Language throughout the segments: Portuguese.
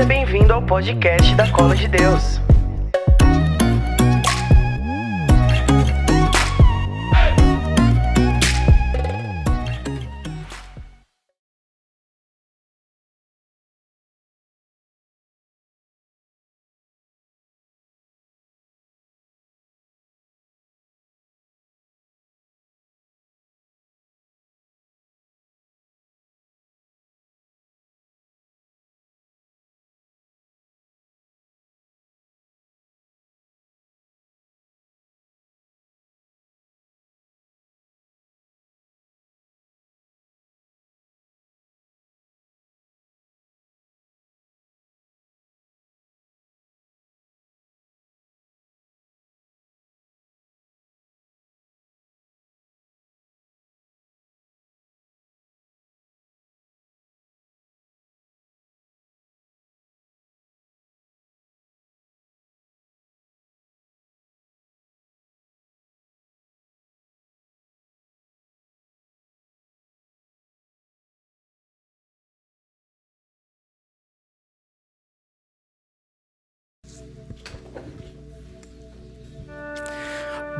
Seja bem-vindo ao podcast da Cola de Deus.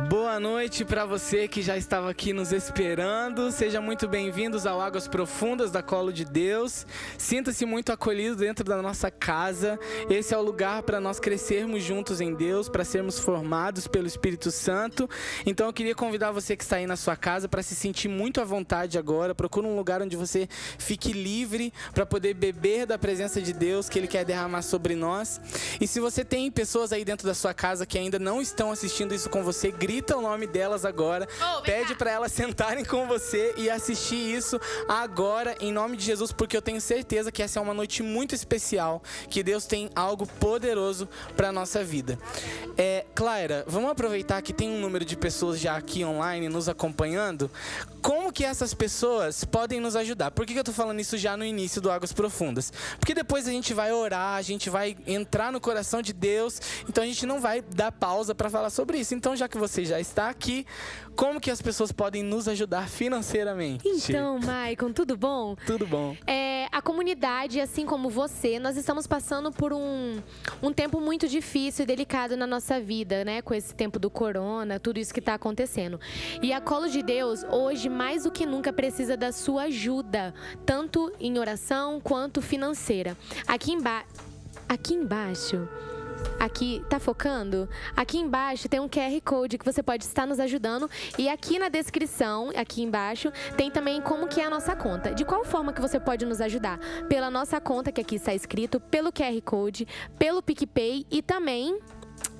Boa noite para você que já estava aqui nos esperando. Seja muito bem-vindos ao Águas Profundas da Colo de Deus. Sinta-se muito acolhido dentro da nossa casa. Esse é o lugar para nós crescermos juntos em Deus, para sermos formados pelo Espírito Santo. Então eu queria convidar você que está aí na sua casa para se sentir muito à vontade agora. Procure um lugar onde você fique livre para poder beber da presença de Deus que ele quer derramar sobre nós. E se você tem pessoas aí dentro da sua casa que ainda não estão assistindo isso com você, grita o nome delas agora, Oh, pede para elas sentarem com você e assistir isso agora em nome de Jesus, porque eu tenho certeza que essa é uma noite muito especial, que Deus tem algo poderoso para nossa vida. É, Clara, vamos aproveitar que tem um número de pessoas já aqui online nos acompanhando. Como que essas pessoas podem nos ajudar? Por que que eu tô falando isso já no início do Águas Profundas? Porque depois a gente vai orar, a gente vai entrar no coração de Deus, então a gente não vai dar pausa para falar sobre isso. Então, já que você já está aqui, como que as pessoas podem nos ajudar financeiramente? Então, Maicon, tudo bom? tudo bom. É, a comunidade, assim como você, nós estamos passando por um, um tempo muito difícil e delicado na nossa vida, né? Com esse tempo do corona, tudo isso que está acontecendo. E a Colo de Deus, hoje, mais do que nunca, precisa da sua ajuda, tanto em oração quanto financeira. Aqui, emba aqui embaixo. Aqui, tá focando? Aqui embaixo tem um QR Code que você pode estar nos ajudando. E aqui na descrição, aqui embaixo, tem também como que é a nossa conta. De qual forma que você pode nos ajudar? Pela nossa conta, que aqui está escrito, pelo QR Code, pelo PicPay e também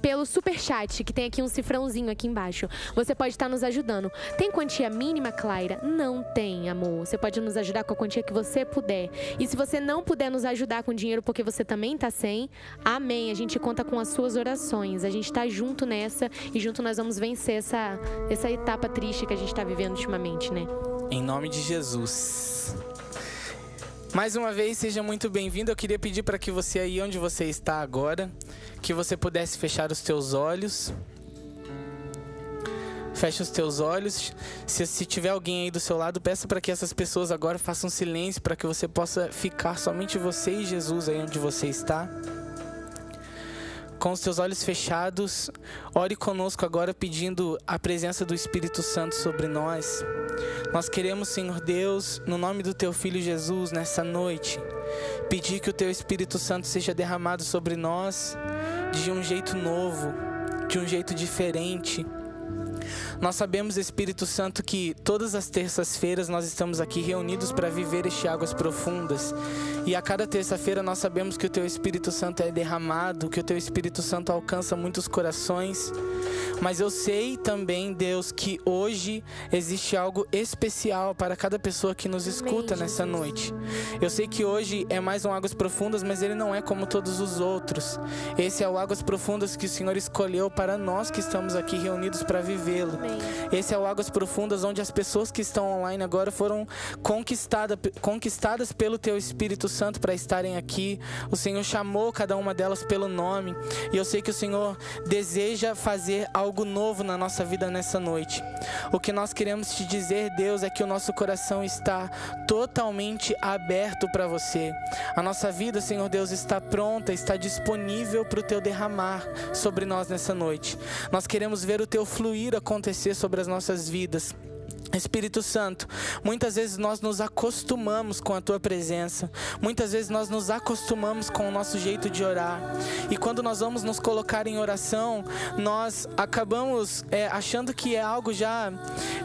pelo Superchat, que tem aqui um cifrãozinho aqui embaixo. Você pode estar nos ajudando. Tem quantia mínima, Claira? Não tem, amor. Você pode nos ajudar com a quantia que você puder. E se você não puder nos ajudar com dinheiro porque você também tá sem, amém. A gente conta com as suas orações. A gente tá junto nessa e junto nós vamos vencer essa, essa etapa triste que a gente tá vivendo ultimamente, né? Em nome de Jesus. Mais uma vez, seja muito bem-vindo. Eu queria pedir para que você aí onde você está agora, que você pudesse fechar os teus olhos. Feche os teus olhos. Se, se tiver alguém aí do seu lado, peça para que essas pessoas agora façam silêncio para que você possa ficar somente você e Jesus aí onde você está. Com os teus olhos fechados, ore conosco agora pedindo a presença do Espírito Santo sobre nós. Nós queremos, Senhor Deus, no nome do teu filho Jesus, nessa noite, pedir que o teu Espírito Santo seja derramado sobre nós de um jeito novo, de um jeito diferente. Nós sabemos, Espírito Santo, que todas as terças-feiras nós estamos aqui reunidos para viver este águas profundas. E a cada terça-feira nós sabemos que o Teu Espírito Santo é derramado, que o Teu Espírito Santo alcança muitos corações. Mas eu sei também, Deus, que hoje existe algo especial para cada pessoa que nos escuta nessa noite. Eu sei que hoje é mais um Águas Profundas, mas ele não é como todos os outros. Esse é o Águas Profundas que o Senhor escolheu para nós que estamos aqui reunidos para viver revê-lo. Esse é o Águas Profundas, onde as pessoas que estão online agora foram conquistada, conquistadas pelo Teu Espírito Santo para estarem aqui. O Senhor chamou cada uma delas pelo nome. E eu sei que o Senhor deseja fazer algo novo na nossa vida nessa noite. O que nós queremos te dizer, Deus, é que o nosso coração está totalmente aberto para você. A nossa vida, Senhor Deus, está pronta, está disponível para o Teu derramar sobre nós nessa noite. Nós queremos ver o Teu fluir acontecer sobre as nossas vidas. Espírito Santo, muitas vezes nós nos acostumamos com a tua presença, muitas vezes nós nos acostumamos com o nosso jeito de orar, e quando nós vamos nos colocar em oração, nós acabamos é, achando que é algo já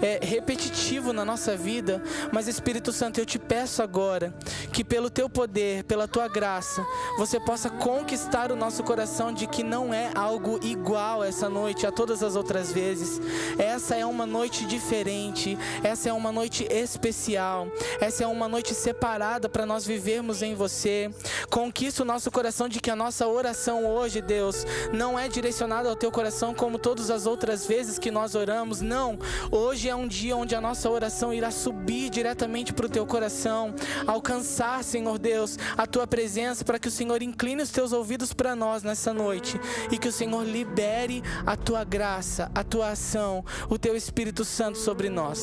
é, repetitivo na nossa vida, mas Espírito Santo, eu te peço agora que pelo teu poder, pela tua graça, você possa conquistar o nosso coração de que não é algo igual essa noite a todas as outras vezes, essa é uma noite diferente essa é uma noite especial. Essa é uma noite separada para nós vivermos em você. Conquista o nosso coração de que a nossa oração hoje, Deus, não é direcionada ao teu coração como todas as outras vezes que nós oramos. Não. Hoje é um dia onde a nossa oração irá subir diretamente para o teu coração, alcançar, Senhor Deus, a tua presença para que o Senhor incline os teus ouvidos para nós nessa noite e que o Senhor libere a tua graça, a tua ação, o teu Espírito Santo sobre nós.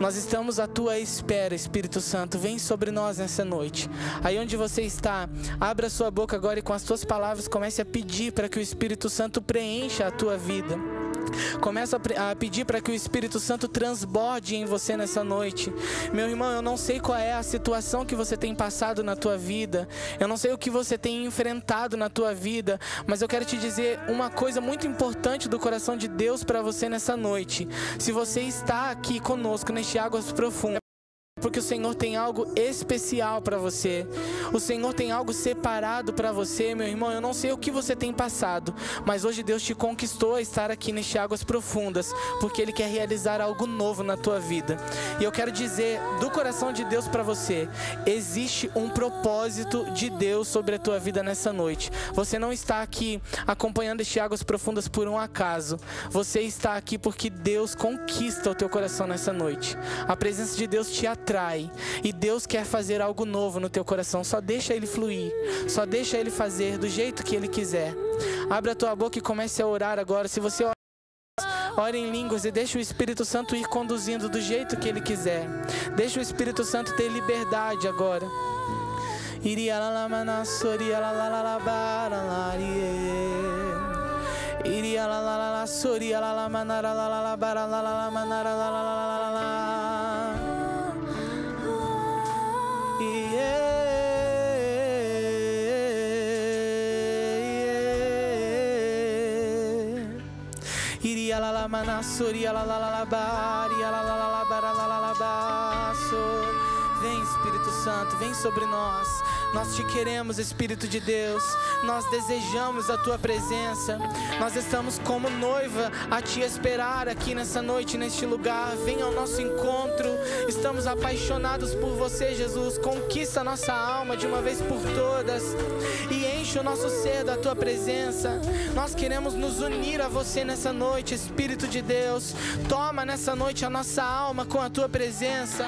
Nós estamos à tua espera, Espírito Santo. Vem sobre nós nessa noite. Aí onde você está, abra sua boca agora e com as tuas palavras comece a pedir para que o Espírito Santo preencha a tua vida. Começa a pedir para que o Espírito Santo transborde em você nessa noite. Meu irmão, eu não sei qual é a situação que você tem passado na tua vida. Eu não sei o que você tem enfrentado na tua vida, mas eu quero te dizer uma coisa muito importante do coração de Deus para você nessa noite. Se você está aqui conosco neste Águas Profundas, porque o Senhor tem algo especial para você. O Senhor tem algo separado para você, meu irmão. Eu não sei o que você tem passado, mas hoje Deus te conquistou a estar aqui neste águas profundas, porque ele quer realizar algo novo na tua vida. E eu quero dizer do coração de Deus para você, existe um propósito de Deus sobre a tua vida nessa noite. Você não está aqui acompanhando este águas profundas por um acaso. Você está aqui porque Deus conquista o teu coração nessa noite. A presença de Deus te atrai atrai. E Deus quer fazer algo novo no teu coração. Só deixa ele fluir. Só deixa ele fazer do jeito que ele quiser. Abre a tua boca e comece a orar agora. Se você ore em línguas e deixa o Espírito Santo ir conduzindo do jeito que ele quiser. Deixa o Espírito Santo ter liberdade agora. Iria la la manassoria la la la la bara la Iria la la la la soria la la manara la la la bara la la la manara la la la la manassoria la la la la baria la la la la bara la la la basso. Vem Espírito Santo, vem sobre nós. Nós te queremos, Espírito de Deus. Nós desejamos a tua presença. Nós estamos como noiva a te esperar aqui nessa noite, neste lugar. Vem ao nosso encontro. Estamos apaixonados por você, Jesus. Conquista nossa alma de uma vez por todas e enche o nosso ser da tua presença. Nós queremos nos unir a você nessa noite, Espírito de Deus. Toma nessa noite a nossa alma com a tua presença.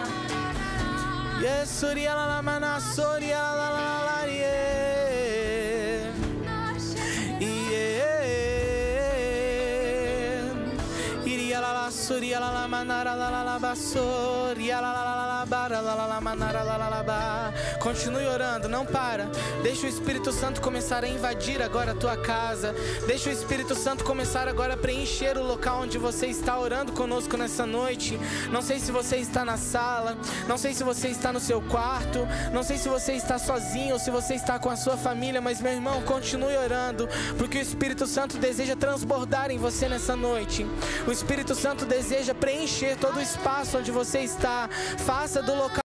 Yes, Surya la la mana, Surya la Iria la la, manara la la la ba, Surya la la la la la bara la la la manara la la la ba. Continue orando, não para. Deixa o Espírito Santo começar a invadir agora a tua casa. Deixa o Espírito Santo começar agora a preencher o local onde você está orando conosco nessa noite. Não sei se você está na sala, não sei se você está no seu quarto, não sei se você está sozinho ou se você está com a sua família, mas meu irmão, continue orando, porque o Espírito Santo deseja transbordar em você nessa noite. O Espírito Santo deseja preencher todo o espaço onde você está. Faça do local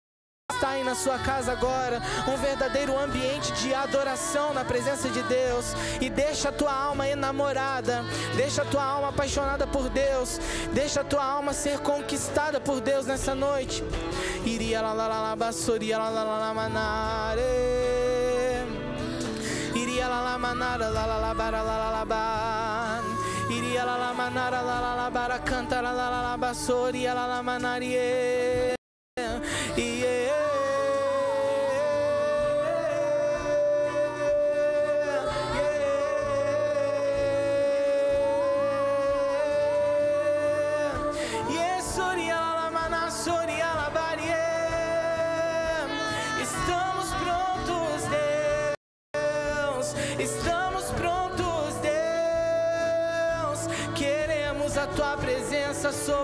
está aí na sua casa agora, um verdadeiro ambiente de adoração na presença de Deus e deixa a tua alma enamorada, deixa a tua alma apaixonada por Deus, deixa a tua alma ser conquistada por Deus nessa noite. Iria la la la la bassoria la la la la manare. Iria la la manara la la la bara la la la Iria la manara la la la bara canta la la la basori la la manarie. Yeah, presença sobre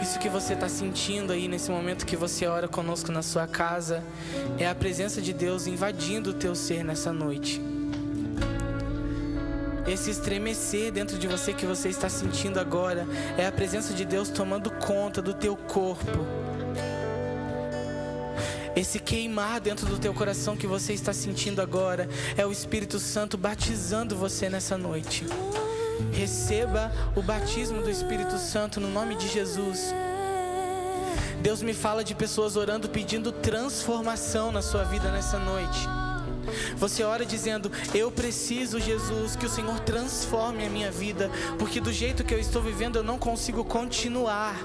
Isso que você está sentindo aí nesse momento que você ora conosco na sua casa é a presença de Deus invadindo o teu ser nessa noite. Esse estremecer dentro de você que você está sentindo agora é a presença de Deus tomando conta do teu corpo. Esse queimar dentro do teu coração que você está sentindo agora é o Espírito Santo batizando você nessa noite. Receba o batismo do Espírito Santo no nome de Jesus. Deus me fala de pessoas orando pedindo transformação na sua vida nessa noite. Você ora dizendo: Eu preciso, Jesus, que o Senhor transforme a minha vida, porque do jeito que eu estou vivendo eu não consigo continuar.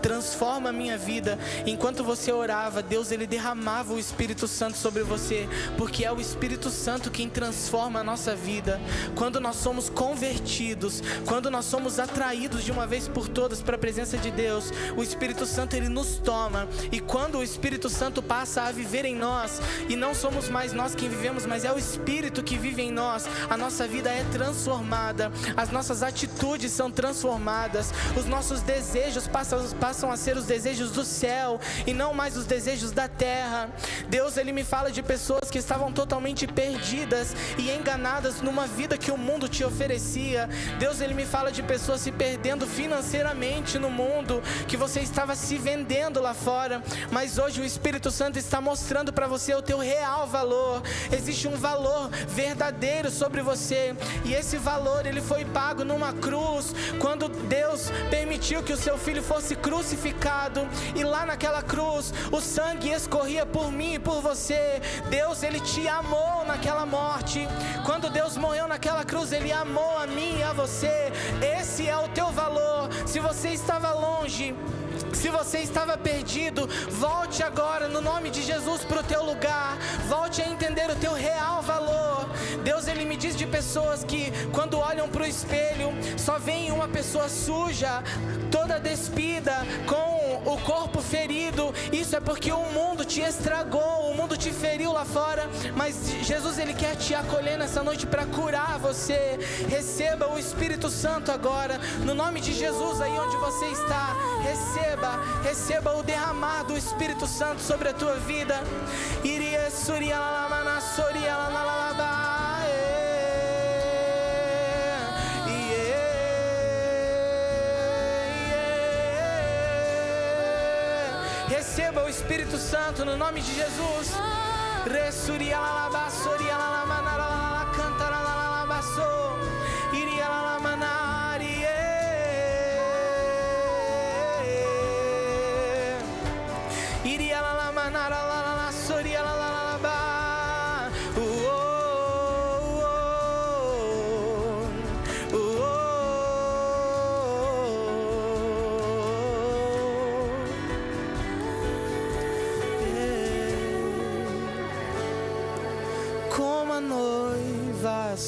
Transforma a minha vida. Enquanto você orava, Deus ele derramava o Espírito Santo sobre você, porque é o Espírito Santo quem transforma a nossa vida. Quando nós somos convertidos, quando nós somos atraídos de uma vez por todas para a presença de Deus, o Espírito Santo ele nos toma. E quando o Espírito Santo passa a viver em nós, e não somos mais nós quem vivemos, mas é o Espírito que vive em nós, a nossa vida é transformada, as nossas atitudes são transformadas, os nossos desejos passam, passam a ser os desejos do céu e não mais os desejos da terra. Deus, Ele me fala de pessoas que estavam totalmente perdidas e enganadas numa vida que o mundo te oferecia. Deus, Ele me fala de pessoas se perdendo financeiramente no mundo, que você estava se vendendo lá fora, mas hoje o Espírito Santo está mostrando para você o teu real valor. Existe um valor verdadeiro sobre você, e esse valor ele foi pago numa cruz, quando Deus permitiu que o seu filho fosse crucificado, e lá naquela cruz o sangue escorria por mim e por você. Deus ele te amou naquela morte. Quando Deus morreu naquela cruz, ele amou a mim e a você. Esse é o teu valor. Se você estava longe, se você estava perdido, volte agora no nome de Jesus para o teu lugar. Volte a entender o teu real valor. Deus ele me diz de pessoas que quando olham para o espelho só veem uma pessoa suja, toda despida, com o corpo ferido. Isso é porque o mundo te estragou, o mundo te feriu lá fora. Mas Jesus ele quer te acolher nessa noite para curar você. Receba o Espírito Santo agora, no nome de Jesus aí onde você está. Receba, receba o derramar do Espírito Santo sobre a tua vida. Iria suria la la na soria la la la ba. Receba o Espírito Santo no nome de Jesus. Ressuria la la ba soria la la mana la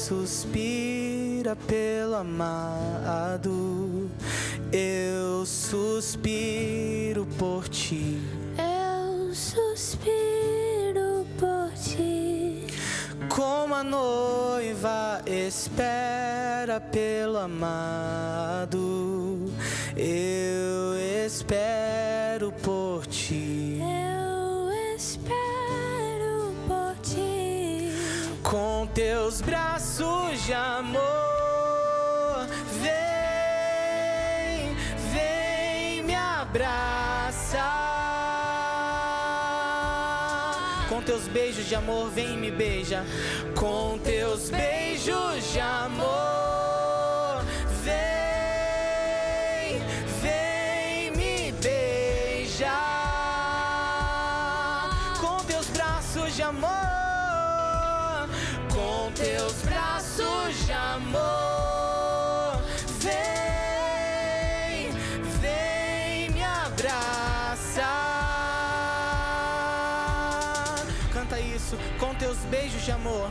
suspira pelo amado, eu suspiro por ti. Eu suspiro por ti. Como a noiva espera pelo amado, eu espero por ti. Eu espero por ti. Com teus braços de de amor, vem me beija. Com teus beijos de amor, de amor,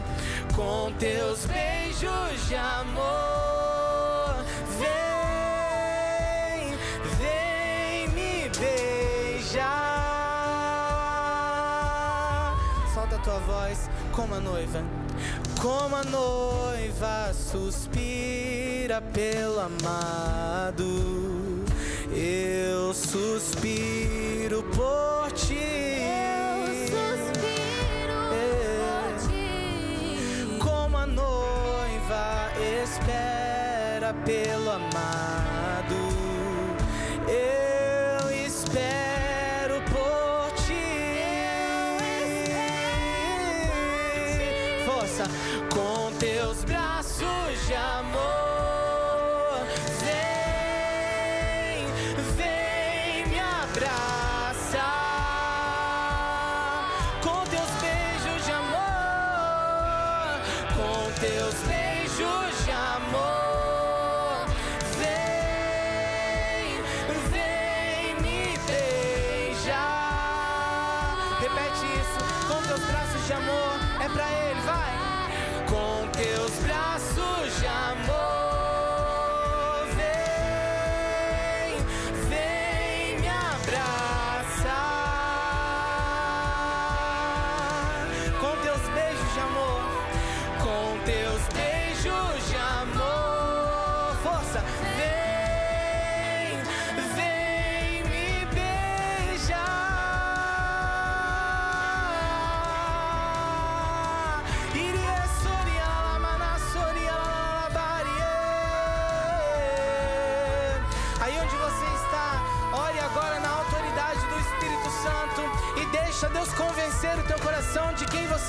com teus beijos de amor, vem, vem me beijar. Solta a tua voz como a noiva. Como a noiva suspira pelo amado, eu suspiro por ti. Espera pelo amado,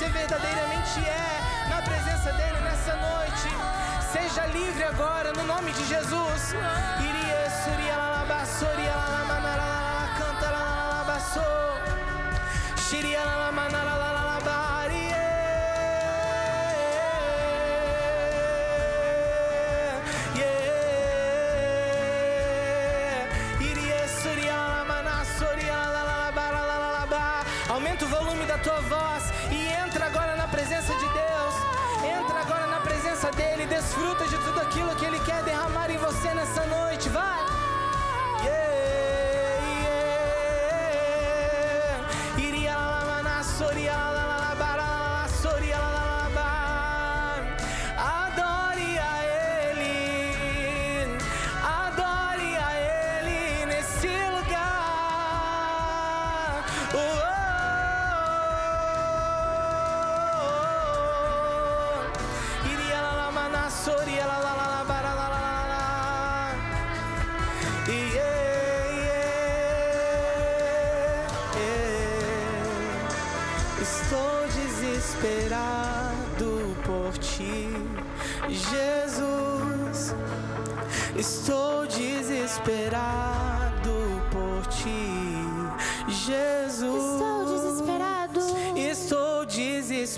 você verdadeiramente é na presença dele nessa noite. Seja livre agora no nome de Jesus. Irie soria la la ba soria la la mana la la la canta la la la ba so. Shiria la la mana la la la la barie. Yeah. Irie soria la mana soria la la la ba la la la la ba. Aumenta o volume da tua voz desfruta de tudo aquilo que ele quer derramar em você nessa noite.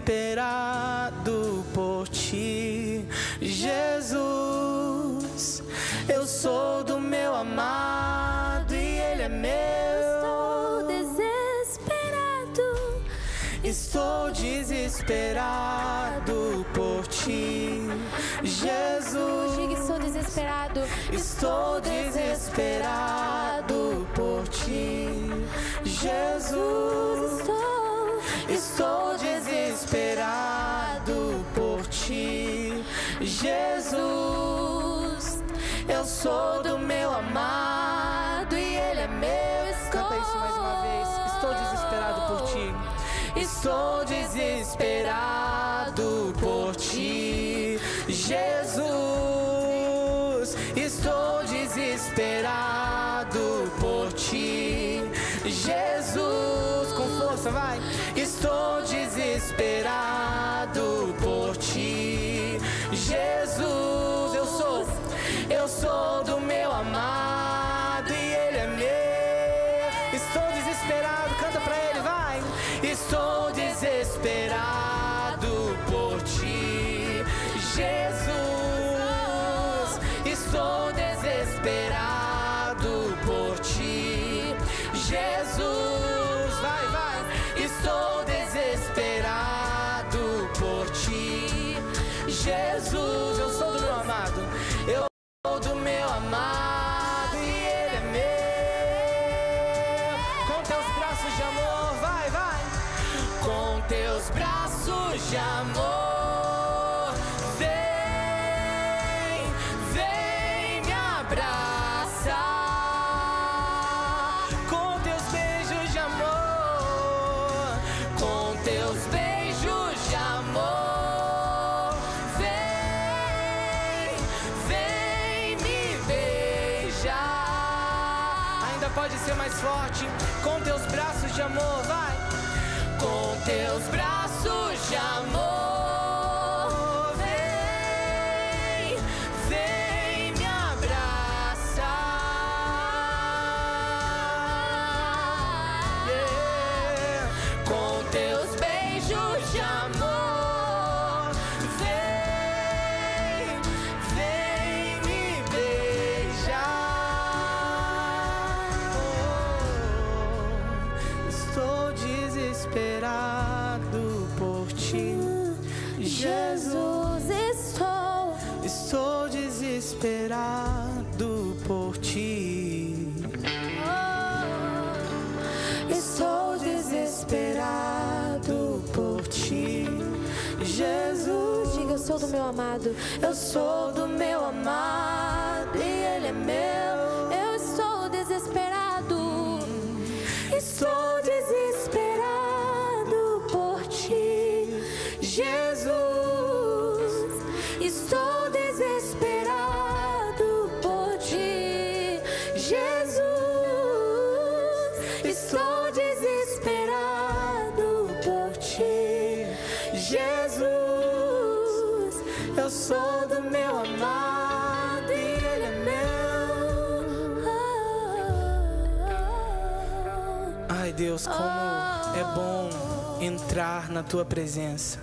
Desesperado por ti, Jesus. Eu sou do meu amado e ele é meu. Estou desesperado. Estou desesperado ti, Jesus. Diga, estou desesperado. Estou desesperado por ti, Jesus. Estou. Estou Jesus. Eu sou do meu amado e ele é meu. Canta isso mais uma vez. Estou desesperado por ti. Estou desesperado por ti, Jesus. Estou desesperado por ti, Jesus. Com força, vai. Estou desesperado sou do meu amado. Eu sou do meu amado Deus, como é bom entrar na tua presença.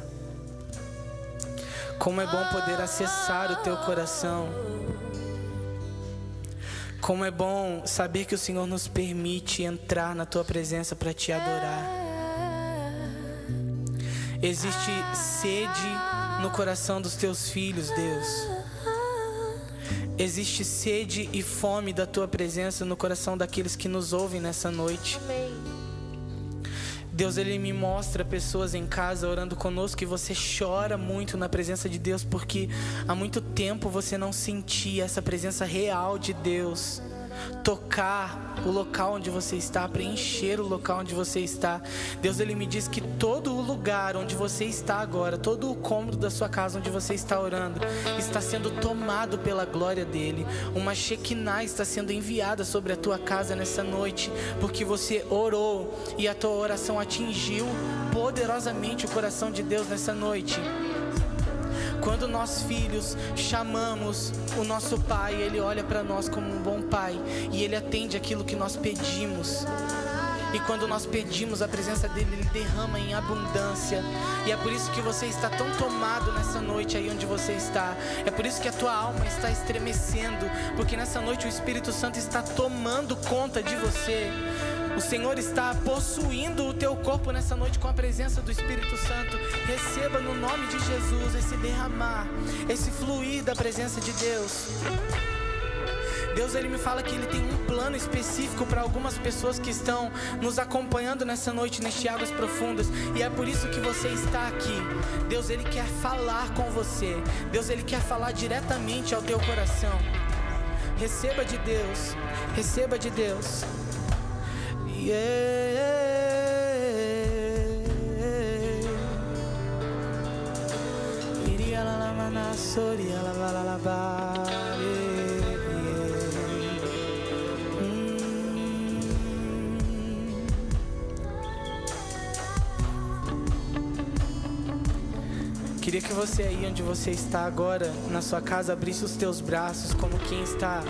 Como é bom poder acessar o teu coração. Como é bom saber que o Senhor nos permite entrar na tua presença para te adorar. Existe sede no coração dos teus filhos, Deus. Existe sede e fome da tua presença no coração daqueles que nos ouvem nessa noite. Amém. Deus, Ele me mostra pessoas em casa orando conosco e você chora muito na presença de Deus porque há muito tempo você não sentia essa presença real de Deus. Tocar o local onde você está, preencher o local onde você está. Deus, Ele me diz que todo o lugar onde você está agora, todo o cômodo da sua casa onde você está orando, está sendo tomado pela glória dEle. Uma Shekinah está sendo enviada sobre a tua casa nessa noite, porque você orou e a tua oração atingiu poderosamente o coração de Deus nessa noite. Quando nós filhos chamamos o nosso pai, ele olha para nós como um bom pai e ele atende aquilo que nós pedimos. E quando nós pedimos a presença dele, ele derrama em abundância. E é por isso que você está tão tomado nessa noite aí onde você está. É por isso que a tua alma está estremecendo, porque nessa noite o Espírito Santo está tomando conta de você. O Senhor está possuindo o teu corpo nessa noite com a presença do Espírito Santo. Receba no nome de Jesus esse derramar, esse fluir da presença de Deus. Deus ele me fala que ele tem um plano específico para algumas pessoas que estão nos acompanhando nessa noite neste águas profundas e é por isso que você está aqui. Deus ele quer falar com você. Deus ele quer falar diretamente ao teu coração. Receba de Deus. Receba de Deus. Yeah. Soria yeah. Mm. Queria que você aí onde você está agora, na sua casa, abrisse os teus braços como quem está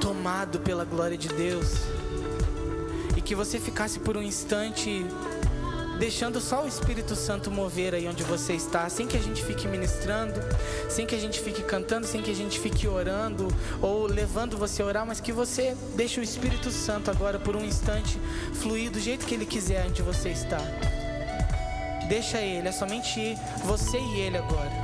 tomado pela glória de Deus. Que você ficasse por um instante deixando só o Espírito Santo mover aí onde você está, sem que a gente fique ministrando, sem que a gente fique cantando, sem que a gente fique orando ou levando você a orar, mas que você deixe o Espírito Santo agora por um instante fluir do jeito que ele quiser onde você está. Deixa ele, é somente você e ele agora.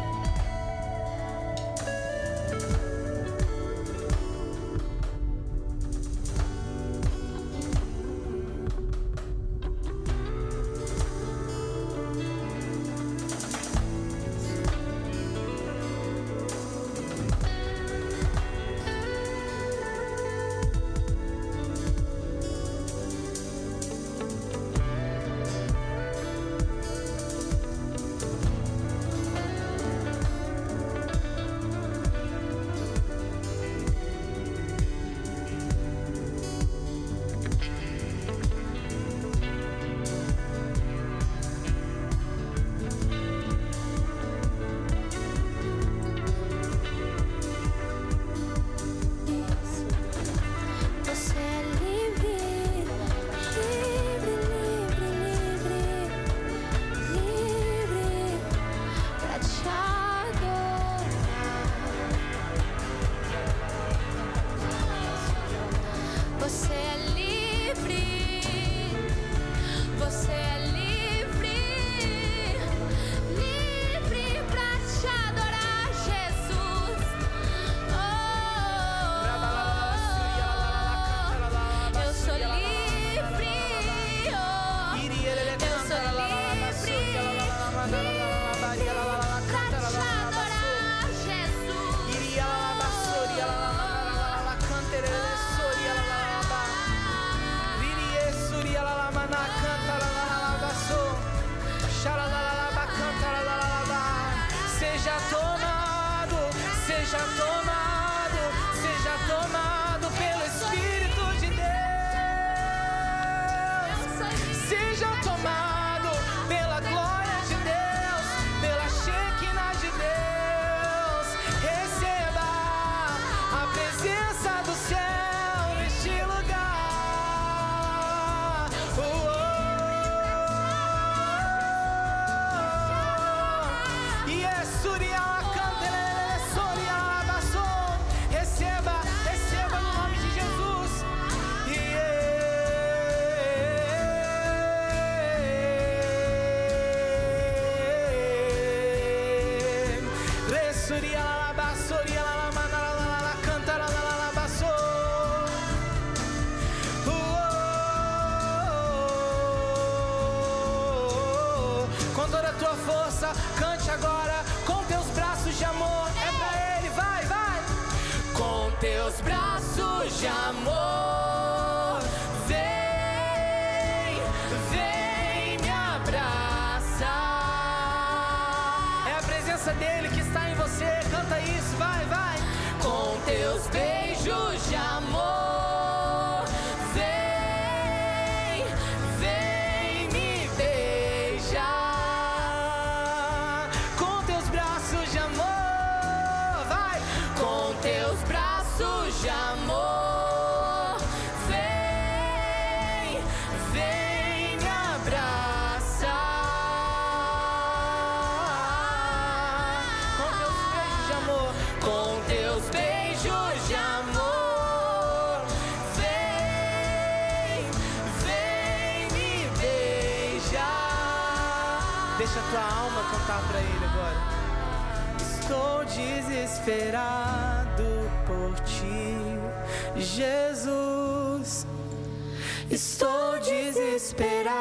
Estou desesperado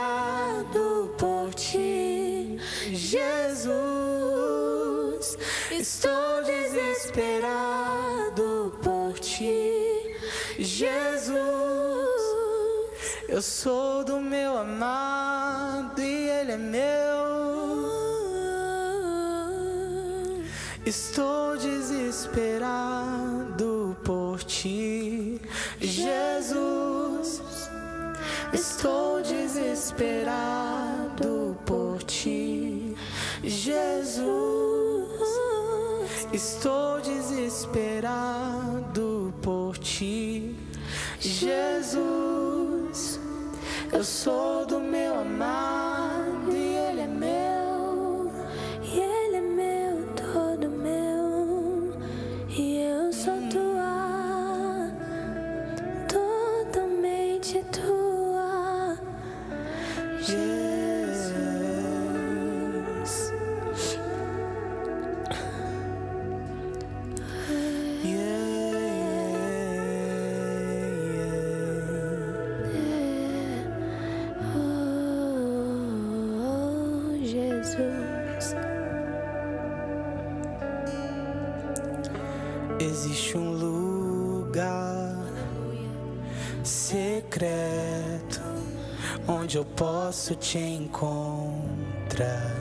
por ti, Jesus. Estou desesperado por ti, Jesus. Eu sou do meu amado e ele é meu. Estou desesperado por ti, Estou desesperado por ti, Jesus. Estou desesperado por ti, Jesus. Eu sou do meu amado onde eu posso te encontrar.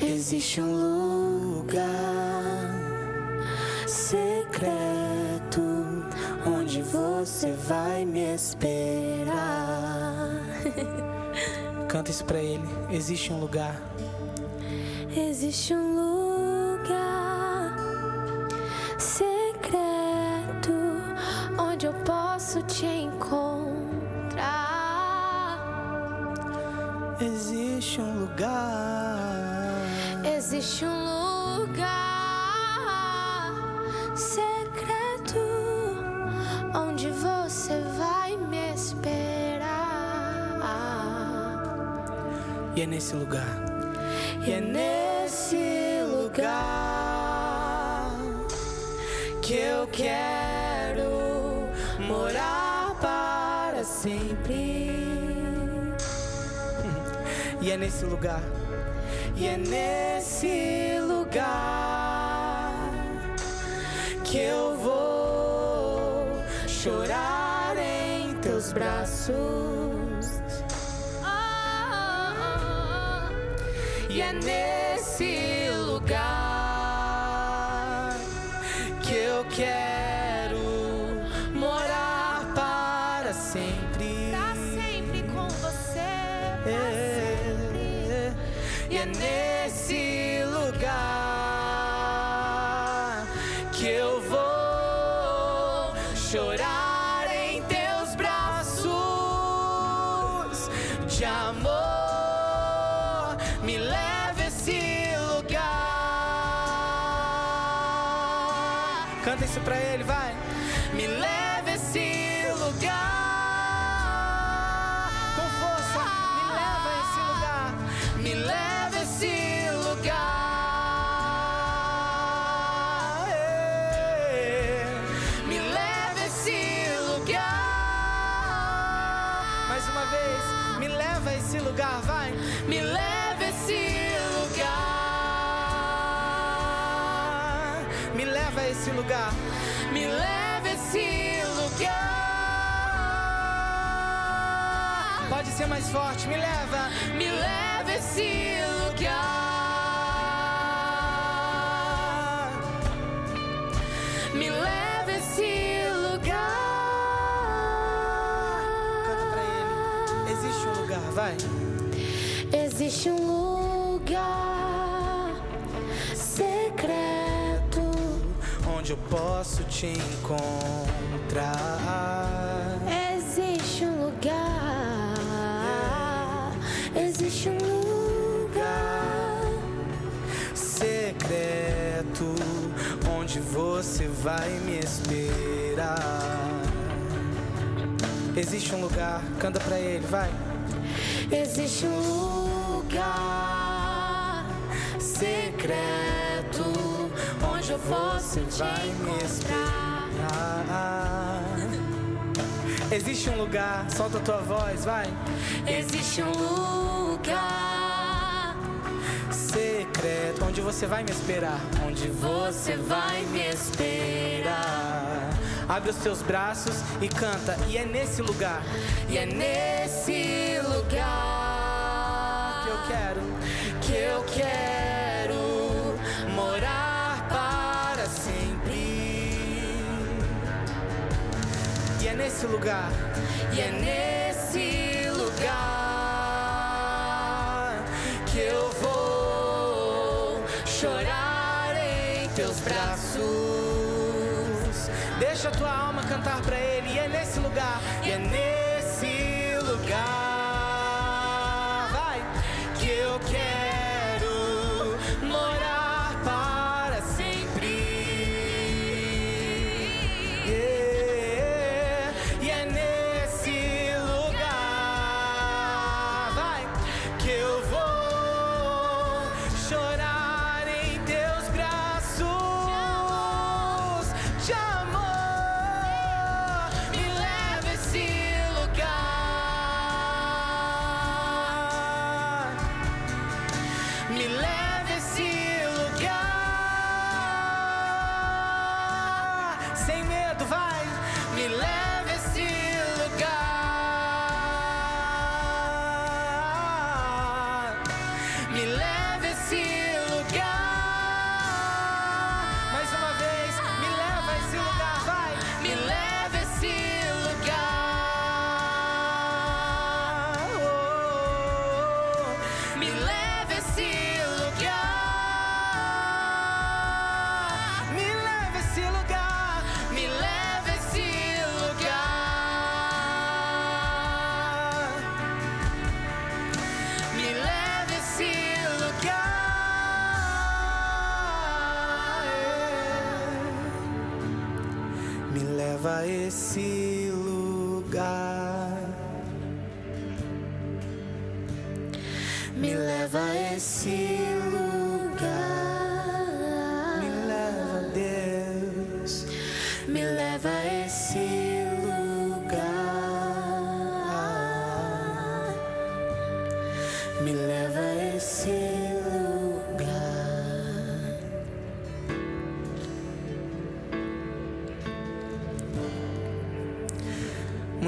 Existe um lugar secreto onde você vai me esperar. Canta isso pra ele. Existe um lugar. Existe um nesse lugar. E é nesse lugar que eu quero morar para sempre. E é nesse lugar. E é nesse lugar que eu vou chorar em teus braços. E ser mais forte, me leva. Me leva esse lugar. Me leva esse lugar. Canta pra ele. Existe um lugar, vai. Existe um lugar secreto Onde eu posso te encontrar. Você vai me esperar. Existe um lugar, canta pra ele, vai. Existe um lugar secreto onde você vai me esperar. Ah, Existe um lugar, solta a tua voz, vai. Existe um lugar onde você vai me esperar. Onde você vai me esperar. Abre os teus braços e canta. E é nesse lugar E é nesse lugar que eu quero. que eu quero morar para sempre. E é nesse lugar E é nesse lugar que eu teus braços. Deixa a tua alma cantar pra ele. E é nesse lugar. E é nesse lugar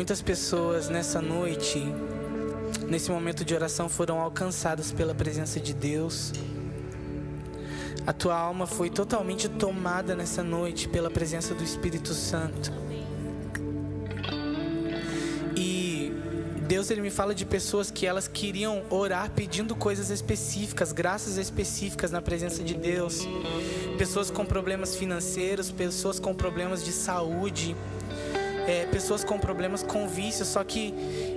Muitas pessoas nessa noite, nesse momento de oração, foram alcançadas pela presença de Deus. A tua alma foi totalmente tomada nessa noite pela presença do Espírito Santo. E Deus ele me fala de pessoas que elas queriam orar pedindo coisas específicas, graças específicas na presença de Deus. Pessoas com problemas financeiros, pessoas com problemas de saúde, é, pessoas com problemas com vícios, só que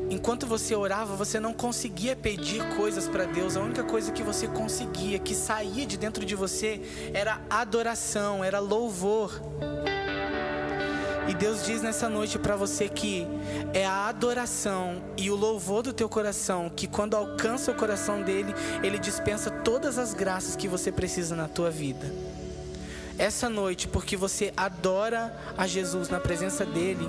enquanto você orava, você não conseguia pedir coisas para Deus. A única coisa que você conseguia, que saía de dentro de você, era adoração, era louvor. E Deus diz nessa noite para você que é a adoração e o louvor do teu coração que quando alcança o coração dele, ele dispensa todas as graças que você precisa na tua vida. Essa noite, porque você adora a Jesus na presença dele,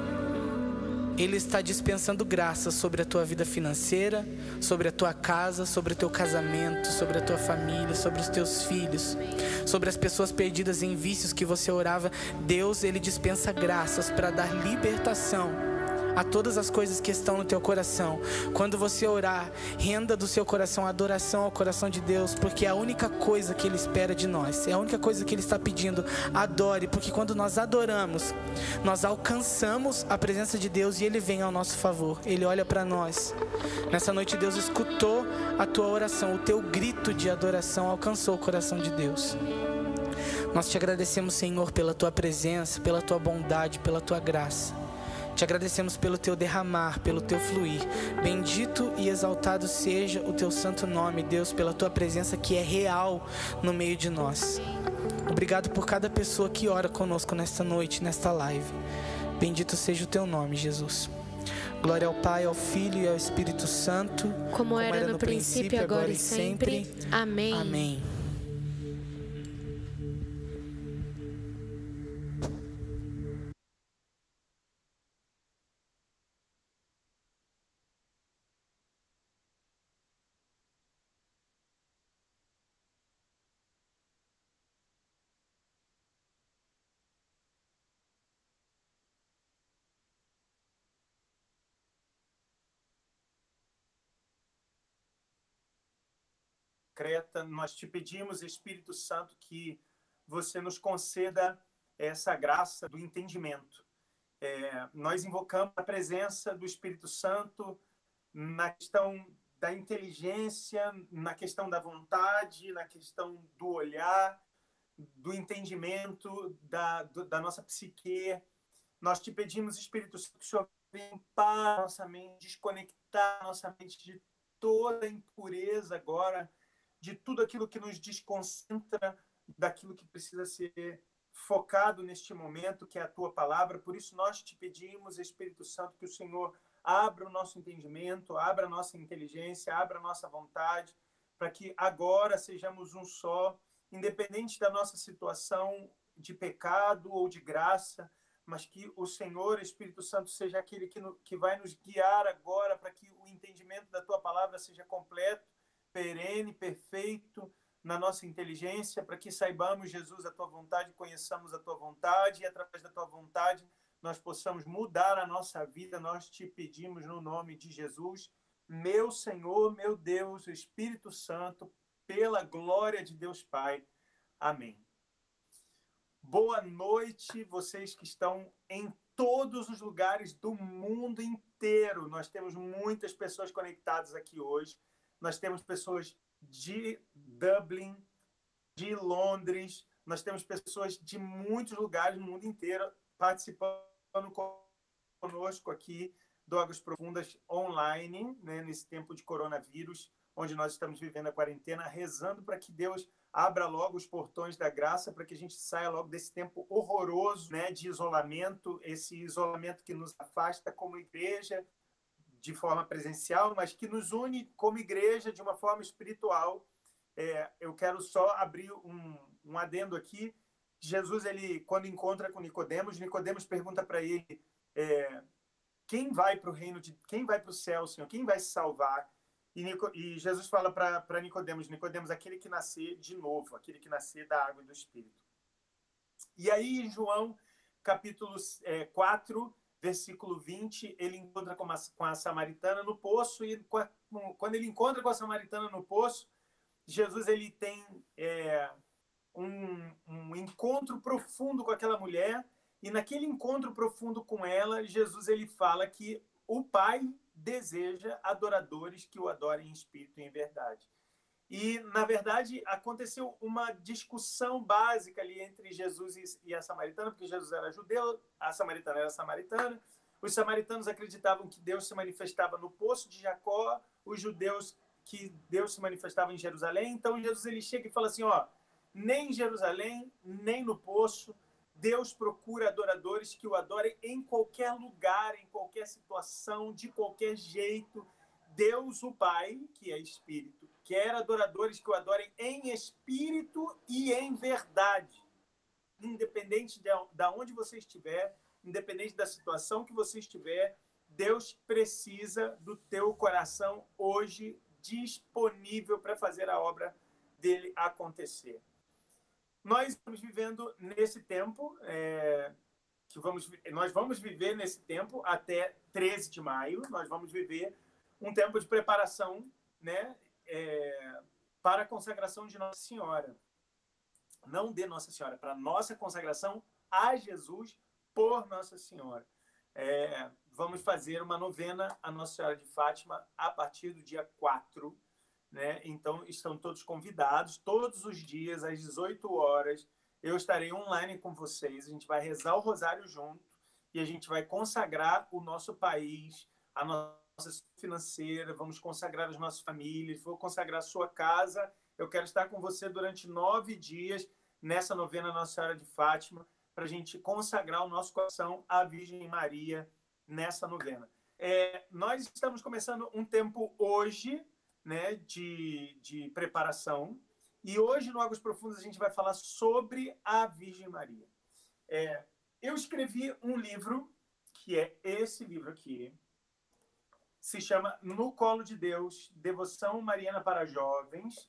ele está dispensando graças sobre a tua vida financeira, sobre a tua casa, sobre o teu casamento, sobre a tua família, sobre os teus filhos, sobre as pessoas perdidas em vícios que você orava. Deus, ele dispensa graças para dar libertação a todas as coisas que estão no teu coração. Quando você orar, renda do seu coração adoração ao coração de Deus, porque é a única coisa que Ele espera de nós, é a única coisa que Ele está pedindo. Adore, porque quando nós adoramos, nós alcançamos a presença de Deus e Ele vem ao nosso favor, Ele olha para nós. Nessa noite, Deus escutou a tua oração, o teu grito de adoração alcançou o coração de Deus. Nós te agradecemos, Senhor, pela tua presença, pela tua bondade, pela tua graça. Te agradecemos pelo teu derramar, pelo teu fluir. Bendito e exaltado seja o teu santo nome, Deus, pela tua presença que é real no meio de nós. Obrigado por cada pessoa que ora conosco nesta noite, nesta live. Bendito seja o teu nome, Jesus. Glória ao Pai, ao Filho e ao Espírito Santo, Como era no princípio, agora e sempre. Amém. Amém. Creta, nós te pedimos, Espírito Santo, que você nos conceda essa graça do entendimento. É, nós invocamos a presença do Espírito Santo na questão da inteligência, na questão da vontade, na questão do olhar, do entendimento da, do, da nossa psique. Nós te pedimos, Espírito Santo, que o Senhor limpar nossa mente, desconectar nossa mente de toda impureza agora, de tudo aquilo que nos desconcentra daquilo que precisa ser focado neste momento, que é a tua palavra. Por isso nós te pedimos, Espírito Santo, que o Senhor abra o nosso entendimento, abra a nossa inteligência, abra a nossa vontade, para que agora sejamos um só, independente da nossa situação de pecado ou de graça, mas que o Senhor, Espírito Santo, seja aquele que, no, que vai nos guiar agora para que o entendimento da tua palavra seja completo perene, perfeito na nossa inteligência, para que saibamos, Jesus, a tua vontade, conheçamos a tua vontade e através da tua vontade nós possamos mudar a nossa vida. Nós te pedimos no nome de Jesus, meu Senhor, meu Deus, Espírito Santo, pela glória de Deus Pai. Amém. Boa noite, vocês que estão em todos os lugares do mundo inteiro. Nós temos muitas pessoas conectadas aqui hoje. Nós temos pessoas de Dublin, de Londres, nós temos pessoas de muitos lugares no mundo inteiro participando conosco aqui do Águas Profundas online, né, nesse tempo de coronavírus, onde nós estamos vivendo a quarentena, rezando para que Deus abra logo os portões da graça, para que a gente saia logo desse tempo horroroso né, de isolamento, esse isolamento que nos afasta como igreja, de forma presencial, mas que nos une como igreja de uma forma espiritual. É, eu quero só abrir um, um adendo aqui. Jesus, ele quando encontra com Nicodemos, Nicodemos pergunta para ele: é, quem vai para o reino de, quem vai para o céu, Senhor? Quem vai se salvar? E, Nico, e Jesus fala para Nicodemos, Nicodemos, aquele que nascer de novo, aquele que nascer da água e do Espírito. E aí, em João, capítulo é, 4, versículo 20, ele encontra com a, com a samaritana no poço e quando ele encontra com a samaritana no poço, Jesus ele tem é, um, um encontro profundo com aquela mulher e naquele encontro profundo com ela, Jesus ele fala que o Pai deseja adoradores que o adorem em espírito e em verdade. E, na verdade, aconteceu uma discussão básica ali entre Jesus e a samaritana, porque Jesus era judeu, a samaritana era samaritana. Os samaritanos acreditavam que Deus se manifestava no poço de Jacó, os judeus que Deus se manifestava em Jerusalém. Então, Jesus ele chega e fala assim: ó, nem em Jerusalém, nem no poço, Deus procura adoradores que o adorem em qualquer lugar, em qualquer situação, de qualquer jeito. Deus, o Pai, que é Espírito, quer adoradores que o adorem em espírito e em verdade. Independente de, de onde você estiver, independente da situação que você estiver, Deus precisa do teu coração hoje disponível para fazer a obra dele acontecer. Nós estamos vivendo nesse tempo, é, que vamos, nós vamos viver nesse tempo até 13 de maio, nós vamos viver um tempo de preparação né, é, para a consagração de Nossa Senhora. Não de Nossa Senhora, para nossa consagração a Jesus por Nossa Senhora. É, vamos fazer uma novena a Nossa Senhora de Fátima a partir do dia 4. Né? Então, estão todos convidados, todos os dias, às 18 horas. Eu estarei online com vocês. A gente vai rezar o rosário junto e a gente vai consagrar o nosso país, a nossa nossa financeira, vamos consagrar as nossas famílias, vou consagrar a sua casa. Eu quero estar com você durante nove dias nessa novena Nossa Senhora de Fátima, para a gente consagrar o nosso coração à Virgem Maria nessa novena. É, nós estamos começando um tempo hoje né, de, de preparação. E hoje, no Águas Profundas, a gente vai falar sobre a Virgem Maria. É, eu escrevi um livro, que é esse livro aqui, se chama No Colo de Deus, Devoção Mariana para Jovens.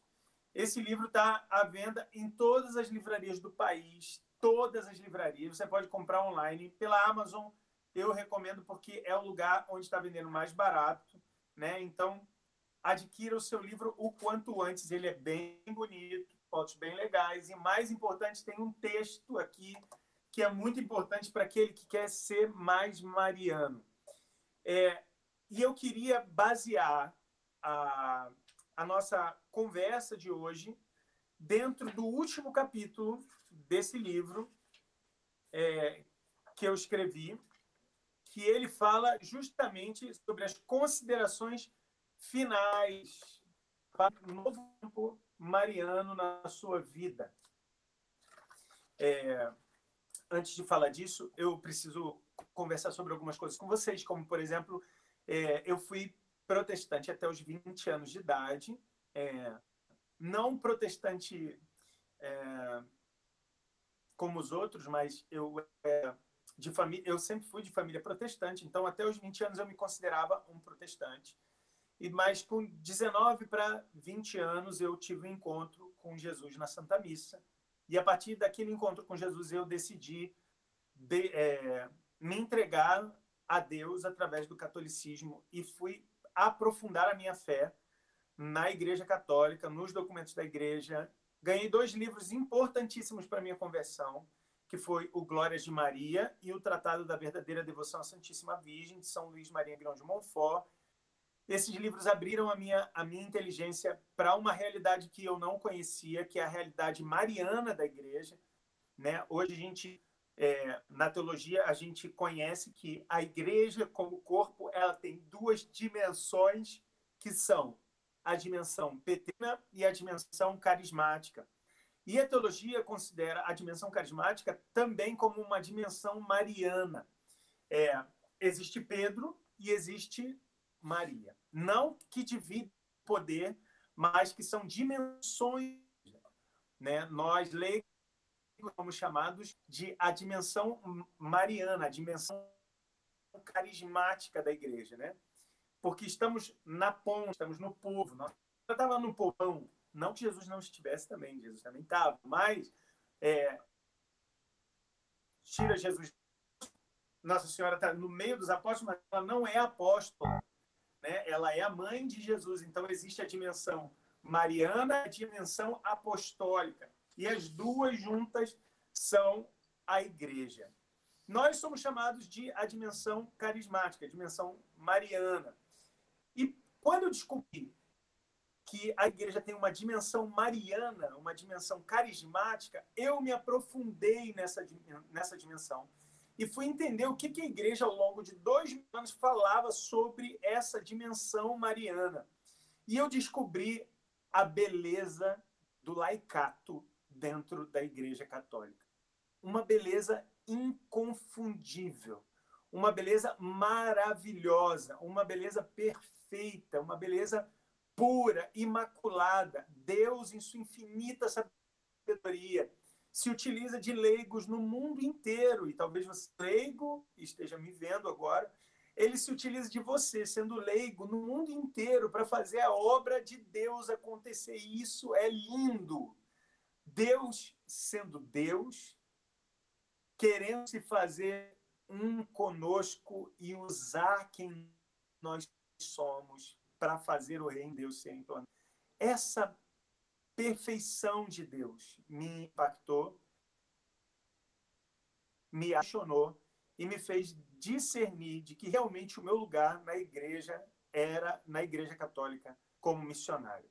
Esse livro está à venda em todas as livrarias do país, todas as livrarias. Você pode comprar online pela Amazon. Eu recomendo porque é o lugar onde está vendendo mais barato, né? Então, adquira o seu livro o quanto antes. Ele é bem bonito, fotos bem legais e mais importante tem um texto aqui que é muito importante para aquele que quer ser mais mariano. É, e eu queria basear a, a nossa conversa de hoje dentro do último capítulo desse livro é, que eu escrevi, que ele fala justamente sobre as considerações finais para o novo tempo mariano na sua vida. É, antes de falar disso, eu preciso conversar sobre algumas coisas com vocês, como, por exemplo, é, eu fui protestante até os 20 anos de idade, é, não protestante é, como os outros, mas eu é, de família, eu sempre fui de família protestante, então até os 20 anos eu me considerava um protestante. E mais com 19 para 20 anos eu tive um encontro com Jesus na Santa Missa. E a partir daquele encontro com Jesus eu decidi de, é, me entregar a Deus através do catolicismo e fui aprofundar a minha fé na Igreja Católica, nos documentos da Igreja. Ganhei dois livros importantíssimos para minha conversão, que foi o Glórias de Maria e o Tratado da Verdadeira Devoção à Santíssima Virgem, de São Luís Maria Grão de Montfort, esses livros abriram a minha, a minha inteligência para uma realidade que eu não conhecia, que é a realidade mariana da igreja. Né? Hoje a gente, é, na teologia, a gente conhece que a igreja, como corpo, ela tem duas dimensões que são a dimensão petrina e a dimensão carismática. E a teologia considera a dimensão carismática também como uma dimensão mariana. É, existe Pedro e existe Maria. Não que divide poder, mas que são dimensões. Né? Nós leigos somos chamados de a dimensão mariana, a dimensão carismática da igreja, né? Porque estamos na ponta, estamos no povo. Nós estava no povão, não que Jesus não estivesse também, Jesus também estava, mas é, tira Jesus. Nossa Senhora está no meio dos apóstolos, mas ela não é apóstola né? ela é a mãe de Jesus. Então, existe a dimensão mariana a dimensão apostólica. E as duas juntas são a igreja. Nós somos chamados de a dimensão carismática, a dimensão mariana. E quando eu descobri que a igreja tem uma dimensão mariana, uma dimensão carismática, eu me aprofundei nessa, nessa dimensão e fui entender o que, que a igreja, ao longo de dois mil anos, falava sobre essa dimensão mariana. E eu descobri a beleza do laicato dentro da igreja católica. Uma beleza inconfundível, uma beleza maravilhosa, uma beleza perfeita, uma beleza pura, imaculada. Deus, em sua infinita sabedoria, se utiliza de leigos no mundo inteiro, e talvez você, leigo, esteja me vendo agora, ele se utiliza de você, sendo leigo, no mundo inteiro, para fazer a obra de Deus acontecer. E isso é lindo. Deus, sendo Deus, querendo se fazer um conosco e usar quem nós somos para fazer o reino de Deus ser implantado. Essa perfeição de Deus me impactou, me apaixonou e me fez discernir de que realmente o meu lugar na igreja era na igreja católica como missionário.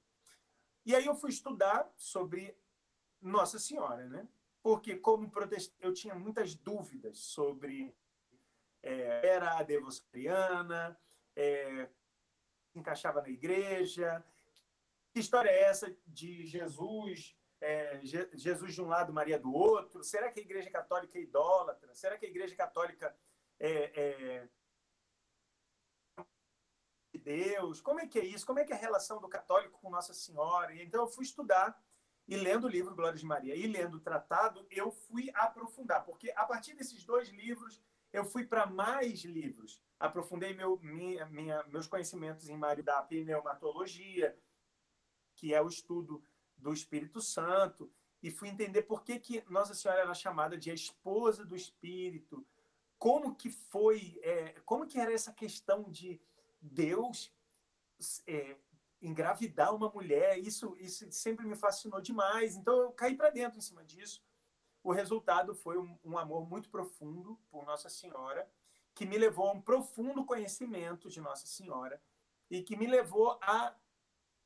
E aí eu fui estudar sobre Nossa Senhora, né? Porque como protestante eu tinha muitas dúvidas sobre é, era a devoção é, encaixava na igreja, que história é essa de Jesus, é, Jesus de um lado, Maria do outro? Será que a Igreja Católica é idólatra? Será que a Igreja Católica é, é, Deus, como é que é isso? Como é que é a relação do católico com Nossa Senhora? E então eu fui estudar e lendo o livro Glória de Maria e lendo o tratado, eu fui aprofundar, porque a partir desses dois livros eu fui para mais livros. Aprofundei meu, minha, minha, meus conhecimentos em Mário da pneumatologia, que é o estudo do Espírito Santo, e fui entender por que, que Nossa Senhora era chamada de a esposa do Espírito, como que foi, é, como que era essa questão de Deus é, engravidar uma mulher, isso, isso sempre me fascinou demais. Então eu caí para dentro em cima disso. O resultado foi um, um, amor muito profundo por Nossa Senhora, que me levou a um profundo conhecimento de Nossa Senhora e que me levou a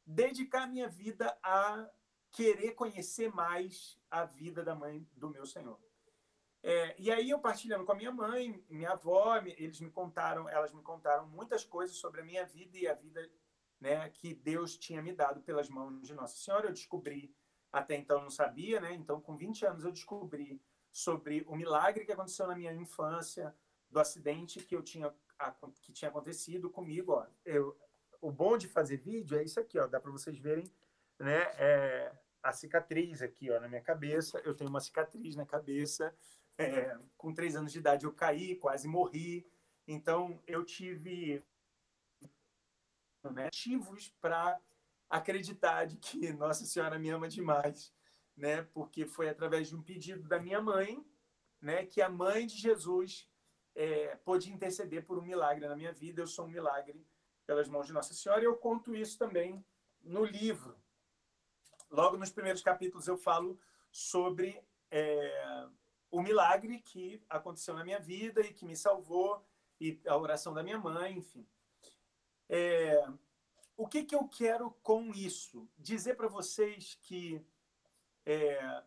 dedicar minha vida a querer conhecer mais a vida da mãe do meu Senhor. É, e aí eu partilhando com a minha mãe, minha avó, eles me contaram, elas me contaram muitas coisas sobre a minha vida e a vida né, que Deus tinha me dado pelas mãos de Nossa Senhora. Eu descobri, até então não sabia, né? Então com 20 anos eu descobri sobre o milagre que aconteceu na minha infância, do acidente que eu tinha que tinha acontecido comigo, ó. Eu, o bom de fazer vídeo é isso aqui, ó, dá para vocês verem, né? É, a cicatriz aqui, ó, na minha cabeça. Eu tenho uma cicatriz na cabeça é, com três anos de idade eu caí, quase morri. Então eu tive né, motivos para acreditar de que Nossa Senhora me ama demais, né? Porque foi através de um pedido da minha mãe, né, que a mãe de Jesus é, pôde interceder por um milagre na minha vida. Eu sou um milagre pelas mãos de Nossa Senhora. E eu conto isso também no livro. Logo nos primeiros capítulos eu falo sobre é, o milagre que aconteceu na minha vida e que me salvou, e a oração da minha mãe, enfim. É, o que, que eu quero com isso? Dizer para vocês que é,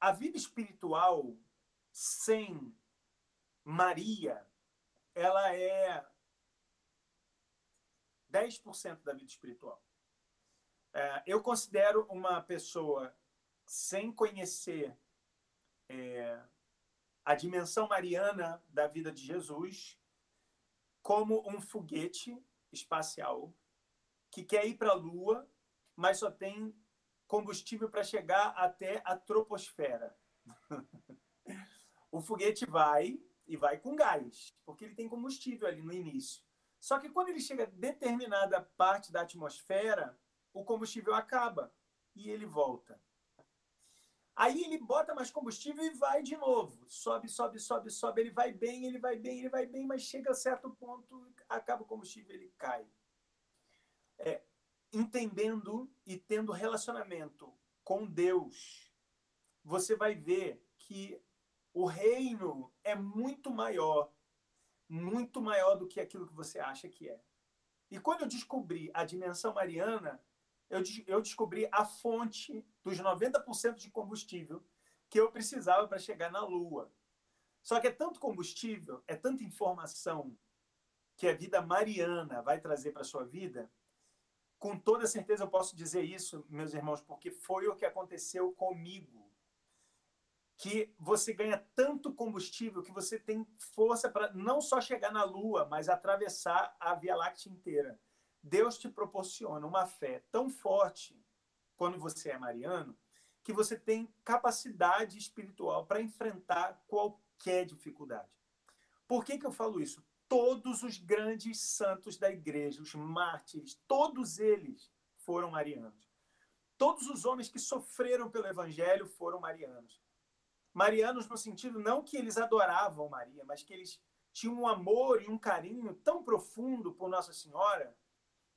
a vida espiritual sem Maria, ela é 10% da vida espiritual. É, eu considero uma pessoa sem conhecer é, a dimensão mariana da vida de Jesus como um foguete espacial que quer ir para a Lua, mas só tem combustível para chegar até a troposfera. o foguete vai e vai com gás, porque ele tem combustível ali no início. Só que quando ele chega a determinada parte da atmosfera, o combustível acaba e ele volta. Aí ele bota mais combustível e vai de novo. Sobe, sobe, sobe, sobe. Ele vai bem, ele vai bem, ele vai bem, mas chega a certo ponto, acaba o combustível, ele cai. É, entendendo e tendo relacionamento com Deus, você vai ver que o reino é muito maior, muito maior do que aquilo que você acha que é. E quando eu descobri a dimensão mariana, eu, eu descobri a fonte dos 90% de combustível que eu precisava para chegar na Lua. Só que é tanto combustível, é tanta informação que a vida mariana vai trazer para a sua vida. Com toda certeza eu posso dizer isso, meus irmãos, porque foi o que aconteceu comigo. Que você ganha tanto combustível que você tem força para não só chegar na Lua, mas atravessar a Via Láctea inteira. Deus te proporciona uma fé tão forte quando você é mariano que você tem capacidade espiritual para enfrentar qualquer dificuldade. Por que, que eu falo isso? Todos os grandes santos da igreja, os mártires, todos eles foram marianos. Todos os homens que sofreram pelo evangelho foram marianos. Marianos no sentido não que eles adoravam Maria, mas que eles tinham um amor e um carinho tão profundo por Nossa Senhora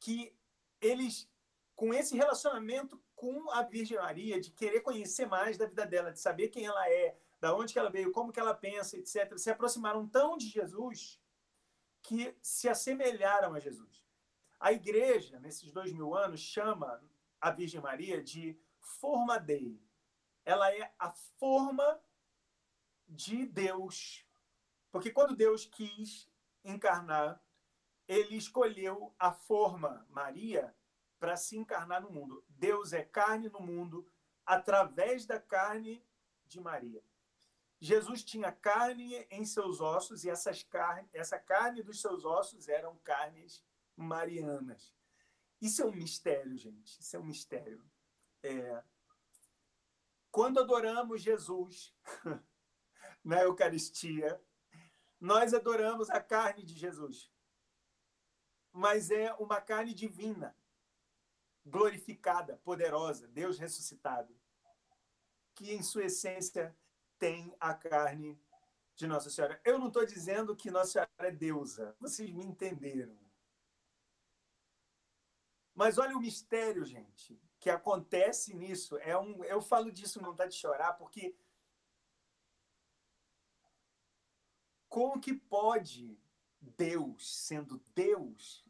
que eles, com esse relacionamento com a Virgem Maria, de querer conhecer mais da vida dela, de saber quem ela é, da onde que ela veio, como que ela pensa, etc., se aproximaram tão de Jesus que se assemelharam a Jesus. A igreja, nesses dois mil anos, chama a Virgem Maria de forma dei. Ela é a forma de Deus. Porque quando Deus quis encarnar ele escolheu a forma Maria para se encarnar no mundo. Deus é carne no mundo através da carne de Maria. Jesus tinha carne em seus ossos e essas carne, essa carne dos seus ossos eram carnes marianas. Isso é um mistério, gente. Isso é um mistério. É... Quando adoramos Jesus na Eucaristia, nós adoramos a carne de Jesus. Mas é uma carne divina, glorificada, poderosa, Deus ressuscitado, que em sua essência tem a carne de Nossa Senhora. Eu não estou dizendo que Nossa Senhora é deusa, vocês me entenderam. Mas olha o mistério, gente, que acontece nisso. É um, eu falo disso não tá de chorar, porque como que pode Deus, sendo Deus,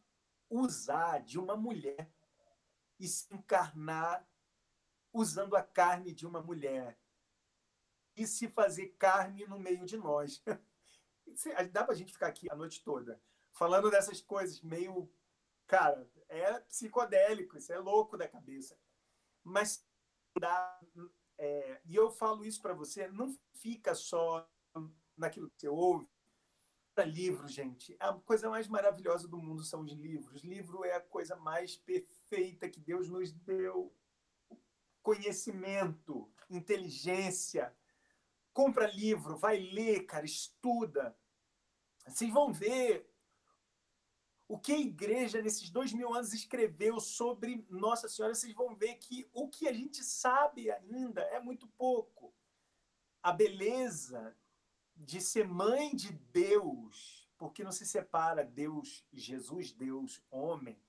usar de uma mulher e se encarnar usando a carne de uma mulher e se fazer carne no meio de nós? Dá para a gente ficar aqui a noite toda falando dessas coisas meio. Cara, é psicodélico, isso é louco da cabeça. Mas dá. É, e eu falo isso para você, não fica só naquilo que você ouve. Livro, gente, a coisa mais maravilhosa do mundo são os livros. Livro é a coisa mais perfeita que Deus nos deu. Conhecimento, inteligência. Compra livro, vai ler, cara, estuda. Vocês vão ver o que a igreja, nesses dois mil anos, escreveu sobre Nossa Senhora, vocês vão ver que o que a gente sabe ainda é muito pouco. A beleza de ser mãe de Deus, porque não se separa Deus, Jesus, Deus, homem,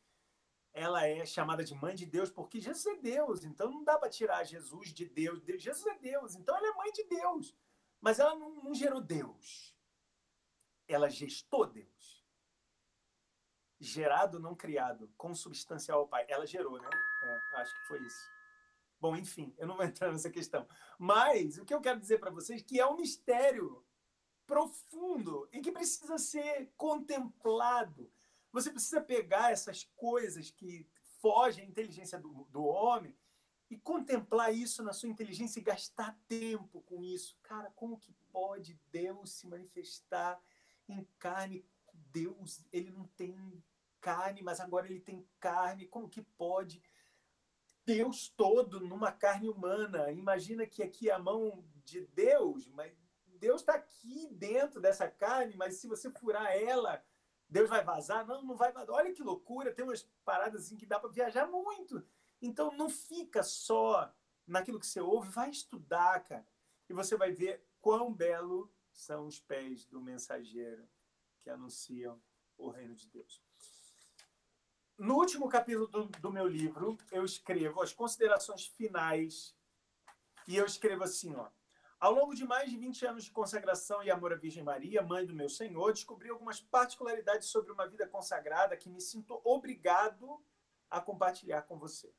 ela é chamada de mãe de Deus porque Jesus é Deus, então não dá para tirar Jesus de Deus. Jesus é Deus, então ela é mãe de Deus, mas ela não, não gerou Deus, ela gestou Deus gerado, não criado, consubstancial ao Pai. Ela gerou, né? É, acho que foi isso. Bom, enfim, eu não vou entrar nessa questão. Mas o que eu quero dizer para vocês é que é um mistério profundo e que precisa ser contemplado. Você precisa pegar essas coisas que fogem à inteligência do, do homem e contemplar isso na sua inteligência e gastar tempo com isso. Cara, como que pode Deus se manifestar em carne? Deus, ele não tem carne, mas agora ele tem carne. Como que pode? Deus todo numa carne humana. Imagina que aqui é a mão de Deus, mas Deus está aqui dentro dessa carne, mas se você furar ela, Deus vai vazar? Não, não vai vazar. Olha que loucura, tem umas paradas assim que dá para viajar muito. Então não fica só naquilo que você ouve, vai estudar, cara. E você vai ver quão belo são os pés do mensageiro que anunciam o reino de Deus. No último capítulo do, do, meu livro, eu escrevo as considerações finais e eu escrevo assim, ó. Ao longo de mais de 20 anos de consagração e amor à Virgem Maria, mãe do meu Senhor, descobri algumas particularidades sobre uma vida consagrada que me sinto obrigado a compartilhar com você.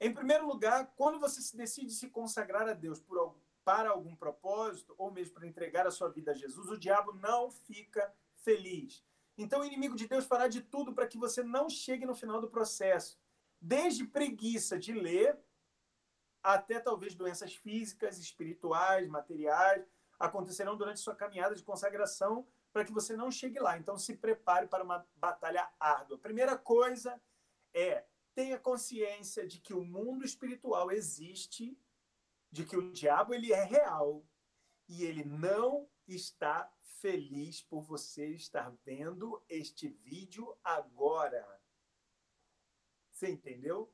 Em primeiro lugar, quando você se decide se consagrar a Deus por, para algum propósito, ou mesmo para entregar a sua vida a Jesus, o diabo não fica feliz então, o inimigo de Deus fará de tudo para que você não chegue no final do processo. Desde preguiça de ler, até talvez doenças físicas, espirituais, materiais, acontecerão durante sua caminhada de consagração para que você não chegue lá. Então, se prepare para uma batalha árdua. Primeira coisa é tenha consciência de que o mundo espiritual existe, de que o diabo ele é real e ele não está feliz por você estar vendo este vídeo agora. Você entendeu?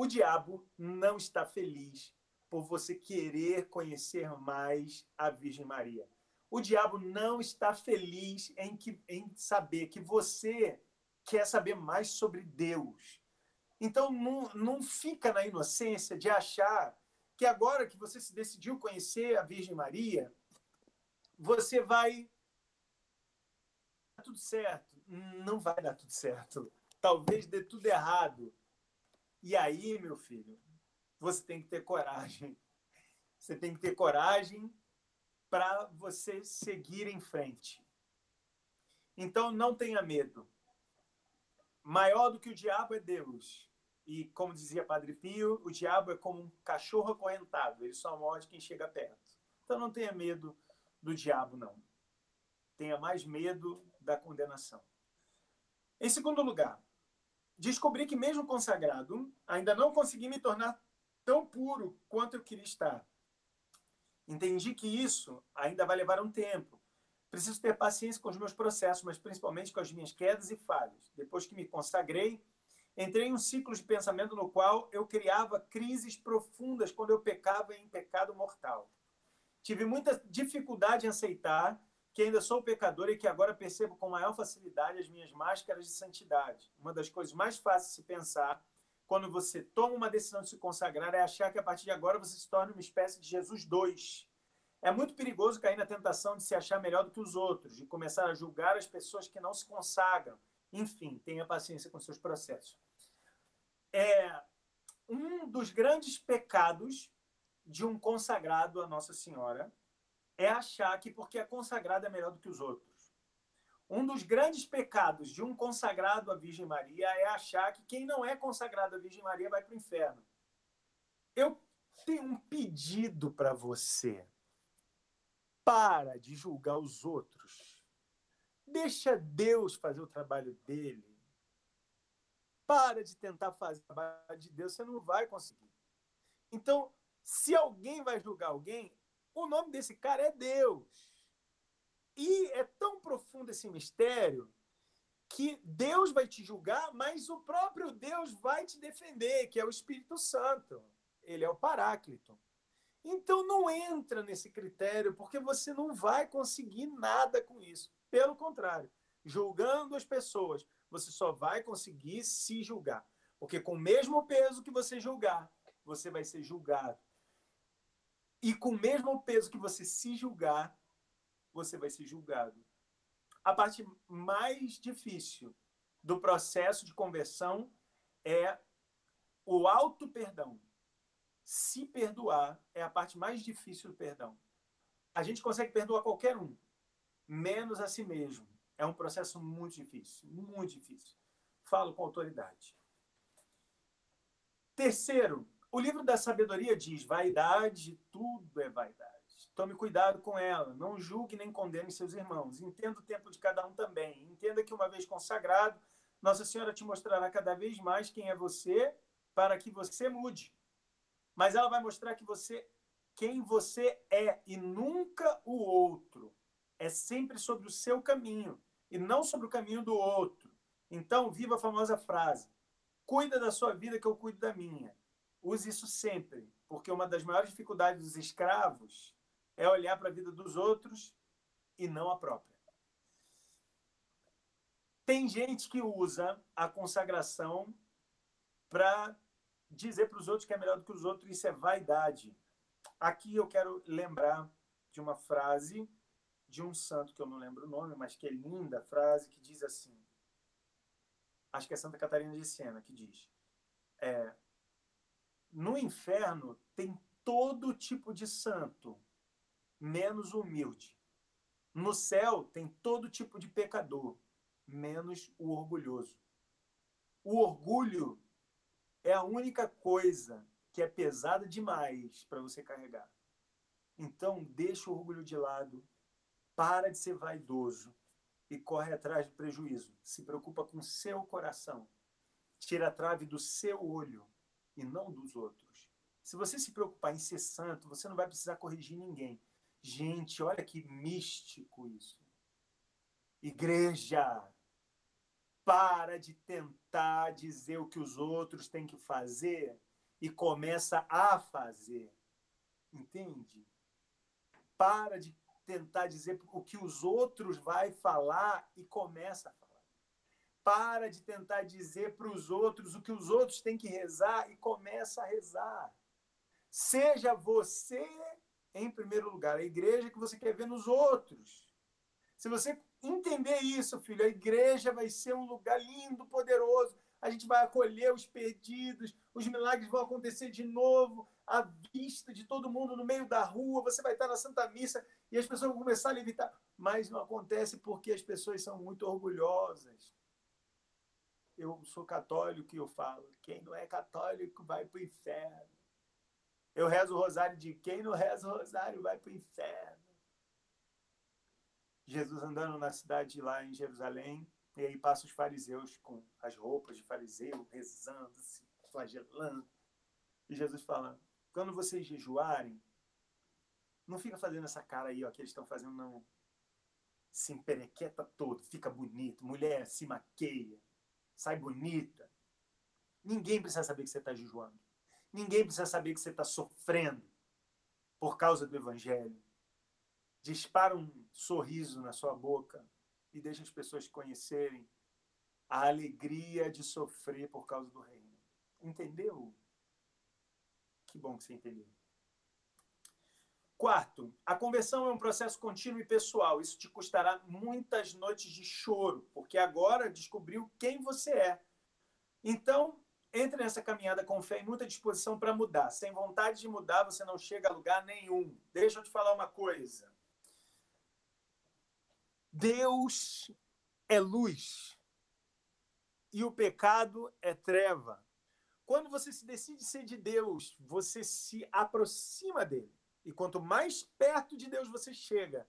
O diabo não está feliz por você querer conhecer mais a Virgem Maria. O diabo não está feliz em, que, em saber que você quer saber mais sobre Deus. Então, não, não fica na inocência de achar que agora que você se decidiu conhecer a Virgem Maria, você vai dar tudo certo. Não vai dar tudo certo. Talvez dê tudo errado. E aí, meu filho, você tem que ter coragem. Você tem que ter coragem para você seguir em frente. Então, não tenha medo. Maior do que o diabo é Deus. E, como dizia Padre Pio, o diabo é como um cachorro acorrentado. Ele só morde quem chega perto. Então, não tenha medo do diabo, não. Tenha mais medo da condenação. Em segundo lugar, descobri que, mesmo consagrado, ainda não consegui me tornar tão puro quanto eu queria estar. Entendi que isso ainda vai levar um tempo. Preciso ter paciência com os meus processos, mas principalmente com as minhas quedas e falhas. Depois que me consagrei, entrei em um ciclo de pensamento no qual eu criava crises profundas quando eu pecava em pecado mortal. Tive muita dificuldade em aceitar que ainda sou pecador e que agora percebo com maior facilidade as minhas máscaras de santidade. Uma das coisas mais fáceis de se pensar quando você toma uma decisão de se consagrar é achar que a partir de agora você se torna uma espécie de Jesus 2. É muito perigoso cair na tentação de se achar melhor do que os outros, de começar a julgar as pessoas que não se consagram. Enfim, tenha paciência com seus processos. É um dos grandes pecados de um consagrado a Nossa Senhora é achar que porque é consagrado é melhor do que os outros. Um dos grandes pecados de um consagrado à Virgem Maria é achar que quem não é consagrado à Virgem Maria vai para o inferno. Eu tenho um pedido para você. Para de julgar os outros. Deixa Deus fazer o trabalho dele. Para de tentar fazer o trabalho de Deus, você não vai conseguir. Então, se alguém vai julgar alguém, o nome desse cara é Deus. E é tão profundo esse mistério que Deus vai te julgar, mas o próprio Deus vai te defender, que é o Espírito Santo. Ele é o Paráclito. Então não entra nesse critério, porque você não vai conseguir nada com isso. Pelo contrário, julgando as pessoas, você só vai conseguir se julgar. Porque com o mesmo peso que você julgar, você vai ser julgado. E com o mesmo peso que você se julgar, você vai ser julgado. A parte mais difícil do processo de conversão é o auto perdão. Se perdoar é a parte mais difícil do perdão. A gente consegue perdoar qualquer um, menos a si mesmo. É um processo muito difícil, muito difícil. Falo com autoridade. Terceiro, o livro da sabedoria diz: vaidade, tudo é vaidade. Tome cuidado com ela. Não julgue nem condene seus irmãos. Entenda o tempo de cada um também. Entenda que, uma vez consagrado, Nossa Senhora te mostrará cada vez mais quem é você para que você mude. Mas ela vai mostrar que você quem você é e nunca o outro. É sempre sobre o seu caminho e não sobre o caminho do outro. Então, viva a famosa frase: cuida da sua vida que eu cuido da minha. Use isso sempre, porque uma das maiores dificuldades dos escravos é olhar para a vida dos outros e não a própria. Tem gente que usa a consagração para dizer para os outros que é melhor do que os outros, isso é vaidade. Aqui eu quero lembrar de uma frase de um santo que eu não lembro o nome, mas que é linda, frase que diz assim. Acho que é Santa Catarina de Sena que diz: é, no inferno tem todo tipo de santo, menos humilde. No céu tem todo tipo de pecador, menos o orgulhoso. O orgulho é a única coisa que é pesada demais para você carregar. Então, deixa o orgulho de lado, para de ser vaidoso e corre atrás do prejuízo. Se preocupa com seu coração. Tira a trave do seu olho e não dos outros. Se você se preocupar em ser santo, você não vai precisar corrigir ninguém. Gente, olha que místico isso. Igreja, para de tentar dizer o que os outros têm que fazer e começa a fazer. Entende? Para de tentar dizer o que os outros vai falar e começa. Para de tentar dizer para os outros o que os outros têm que rezar e começa a rezar. Seja você em primeiro lugar, a igreja que você quer ver nos outros. Se você entender isso, filho, a igreja vai ser um lugar lindo, poderoso. A gente vai acolher os perdidos, os milagres vão acontecer de novo, à vista de todo mundo no meio da rua. Você vai estar na Santa Missa e as pessoas vão começar a levitar. Mas não acontece porque as pessoas são muito orgulhosas eu sou católico e eu falo, quem não é católico vai para o inferno. Eu rezo o rosário de quem não reza o rosário vai para o inferno. Jesus andando na cidade lá em Jerusalém, E aí passa os fariseus com as roupas de fariseu, rezando, se flagelando. E Jesus fala: quando vocês jejuarem, não fica fazendo essa cara aí, ó, que eles estão fazendo, não. Se emperequeta todo, fica bonito. Mulher, se maqueia, sai bonita. Ninguém precisa saber que você está jejuando. Ninguém precisa saber que você está sofrendo por causa do Evangelho. Dispara um sorriso na sua boca e deixa as pessoas conhecerem a alegria de sofrer por causa do reino. Entendeu? Que bom que você entendeu. Quarto, a conversão é um processo contínuo e pessoal. Isso te custará muitas noites de choro, porque agora descobriu quem você é. Então, entre nessa caminhada com fé e muita disposição para mudar. Sem vontade de mudar, você não chega a lugar nenhum. Deixa eu te falar uma coisa. Deus é luz e o pecado é treva. Quando você se decide ser de Deus, você se aproxima dele. E quanto mais perto de Deus você chega,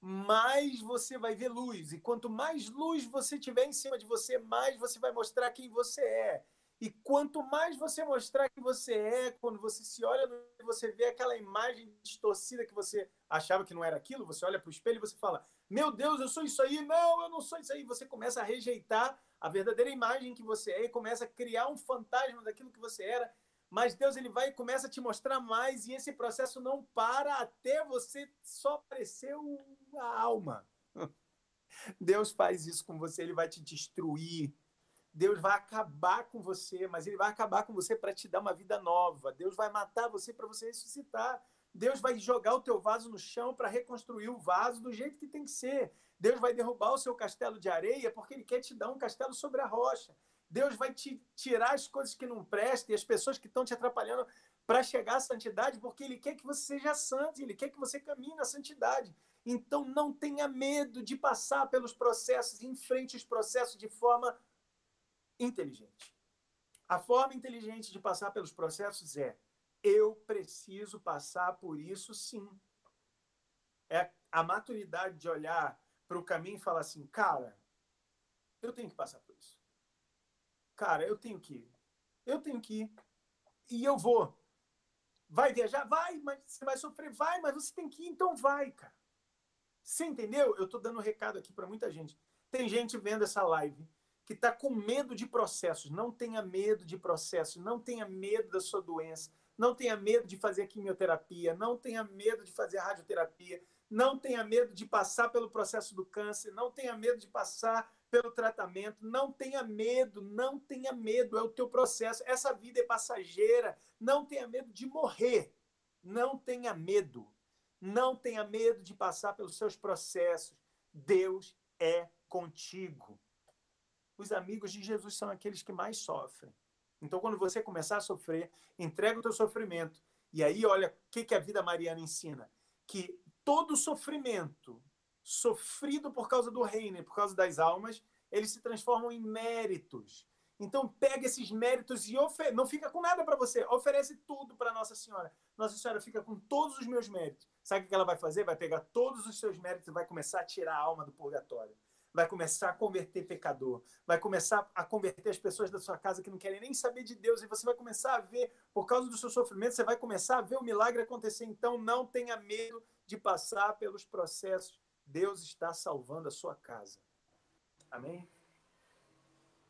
mais você vai ver luz. E quanto mais luz você tiver em cima de você, mais você vai mostrar quem você é. E quanto mais você mostrar quem você é, quando você se olha você vê aquela imagem distorcida que você achava que não era aquilo, você olha para o espelho e você fala: Meu Deus, eu sou isso aí. Não, eu não sou isso aí. Você começa a rejeitar a verdadeira imagem que você é e começa a criar um fantasma daquilo que você era mas Deus ele vai e começa a te mostrar mais e esse processo não para até você só aparecer a alma. Deus faz isso com você, ele vai te destruir. Deus vai acabar com você, mas ele vai acabar com você para te dar uma vida nova. Deus vai matar você para você ressuscitar. Deus vai jogar o teu vaso no chão para reconstruir o vaso do jeito que tem que ser. Deus vai derrubar o seu castelo de areia porque ele quer te dar um castelo sobre a rocha. Deus vai te tirar as coisas que não prestam e as pessoas que estão te atrapalhando para chegar à santidade, porque Ele quer que você seja santo, Ele quer que você caminhe na santidade. Então não tenha medo de passar pelos processos, enfrente os processos de forma inteligente. A forma inteligente de passar pelos processos é: eu preciso passar por isso sim. É a maturidade de olhar para o caminho e falar assim, cara, eu tenho que passar por isso cara, eu tenho que ir. Eu tenho que ir. E eu vou. Vai viajar? Vai, mas você vai sofrer? Vai, mas você tem que ir, então vai, cara. Você entendeu? Eu estou dando um recado aqui para muita gente. Tem gente vendo essa live que está com medo de processos. Não tenha medo de processos. Não tenha medo da sua doença. Não tenha medo de fazer quimioterapia. Não tenha medo de fazer radioterapia. Não tenha medo de passar pelo processo do câncer. Não tenha medo de passar pelo tratamento. Não tenha medo, não tenha medo, é o teu processo. Essa vida é passageira. Não tenha medo de morrer. Não tenha medo. Não tenha medo de passar pelos seus processos. Deus é contigo. Os amigos de Jesus são aqueles que mais sofrem. Então, quando você começar a sofrer, entrega o teu sofrimento. E aí, olha, o que, que a vida mariana ensina? Que todo sofrimento sofrido por causa do reino, por causa das almas, eles se transformam em méritos. Então pega esses méritos e ofer... não fica com nada para você, oferece tudo para Nossa Senhora. Nossa Senhora fica com todos os meus méritos. Sabe o que ela vai fazer? Vai pegar todos os seus méritos e vai começar a tirar a alma do purgatório. Vai começar a converter pecador. Vai começar a converter as pessoas da sua casa que não querem nem saber de Deus. E você vai começar a ver, por causa do seu sofrimento, você vai começar a ver o milagre acontecer. Então não tenha medo de passar pelos processos Deus está salvando a sua casa. Amém?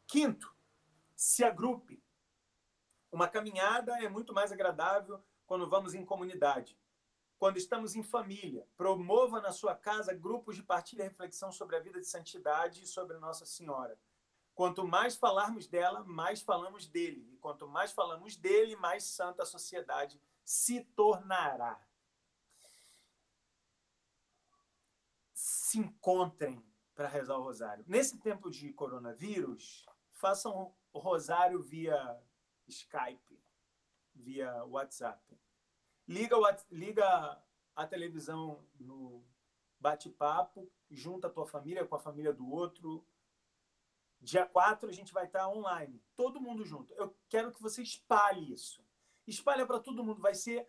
Quinto, se agrupe. Uma caminhada é muito mais agradável quando vamos em comunidade. Quando estamos em família, promova na sua casa grupos de partilha e reflexão sobre a vida de santidade e sobre Nossa Senhora. Quanto mais falarmos dela, mais falamos dele. E quanto mais falamos dele, mais santa a sociedade se tornará. Se encontrem para rezar o rosário. Nesse tempo de coronavírus, façam o rosário via Skype, via WhatsApp. Liga, liga a televisão no bate-papo, junta a tua família com a família do outro. Dia 4 a gente vai estar online, todo mundo junto. Eu quero que você espalhe isso. Espalha para todo mundo. Vai ser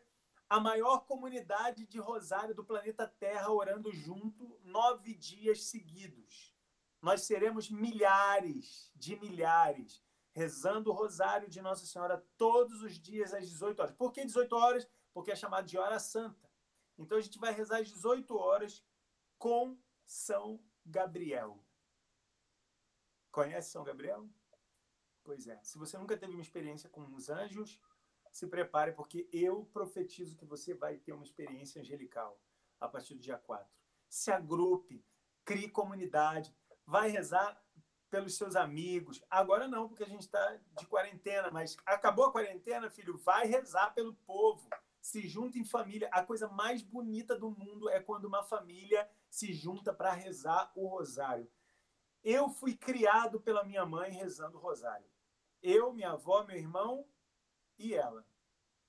a maior comunidade de rosário do planeta Terra orando junto nove dias seguidos. nós seremos milhares de milhares rezando o rosário de Nossa Senhora todos os dias às 18 horas. Por que 18 horas? Porque é chamado de hora santa. Então a gente vai rezar às 18 horas com São Gabriel. Conhece São Gabriel? Pois é. Se você nunca teve uma experiência com os anjos, se prepare, porque eu profetizo que você vai ter uma experiência angelical a partir do dia 4. Se agrupe, crie comunidade, vai rezar pelos seus amigos. Agora não, porque a gente está de quarentena, mas acabou a quarentena, filho, vai rezar pelo povo. Se junta em família. A coisa mais bonita do mundo é quando uma família se junta para rezar o rosário. Eu fui criado pela minha mãe rezando o rosário. Eu, minha avó, meu irmão e ela.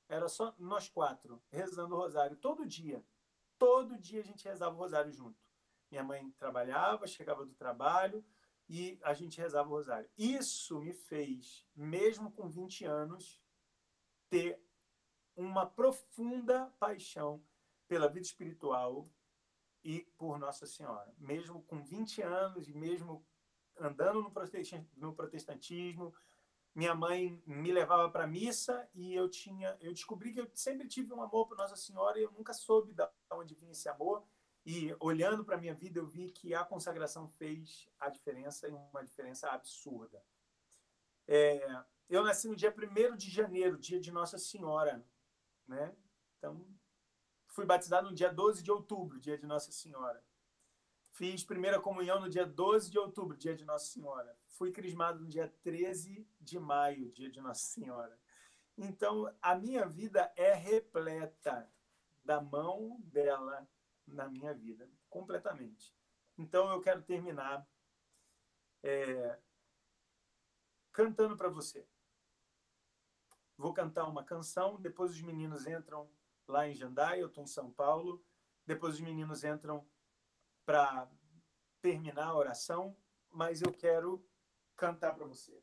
Era só nós quatro rezando o rosário todo dia. Todo dia a gente rezava o rosário junto. Minha mãe trabalhava, chegava do trabalho, e a gente rezava o rosário. Isso me fez, mesmo com 20 anos, ter uma profunda paixão pela vida espiritual e por Nossa Senhora. Mesmo com 20 anos e mesmo andando no protestantismo, minha mãe me levava para missa e eu tinha, eu descobri que eu sempre tive um amor por Nossa Senhora e eu nunca soube de onde vinha esse amor e olhando para minha vida, eu vi que a consagração fez a diferença, e uma diferença absurda. É, eu nasci no dia 1 de janeiro, dia de Nossa Senhora. Né? Então, fui batizado no dia 12 de outubro, dia de Nossa Senhora. Fiz primeira comunhão no dia 12 de outubro, dia de Nossa Senhora. Fui crismado no dia 13 de maio, dia de Nossa Senhora. Então, a minha vida é repleta da mão dela na minha vida, completamente. Então eu quero terminar é, cantando para você. Vou cantar uma canção, depois os meninos entram lá em Jandai, eu estou em São Paulo, depois os meninos entram para terminar a oração, mas eu quero cantar para você.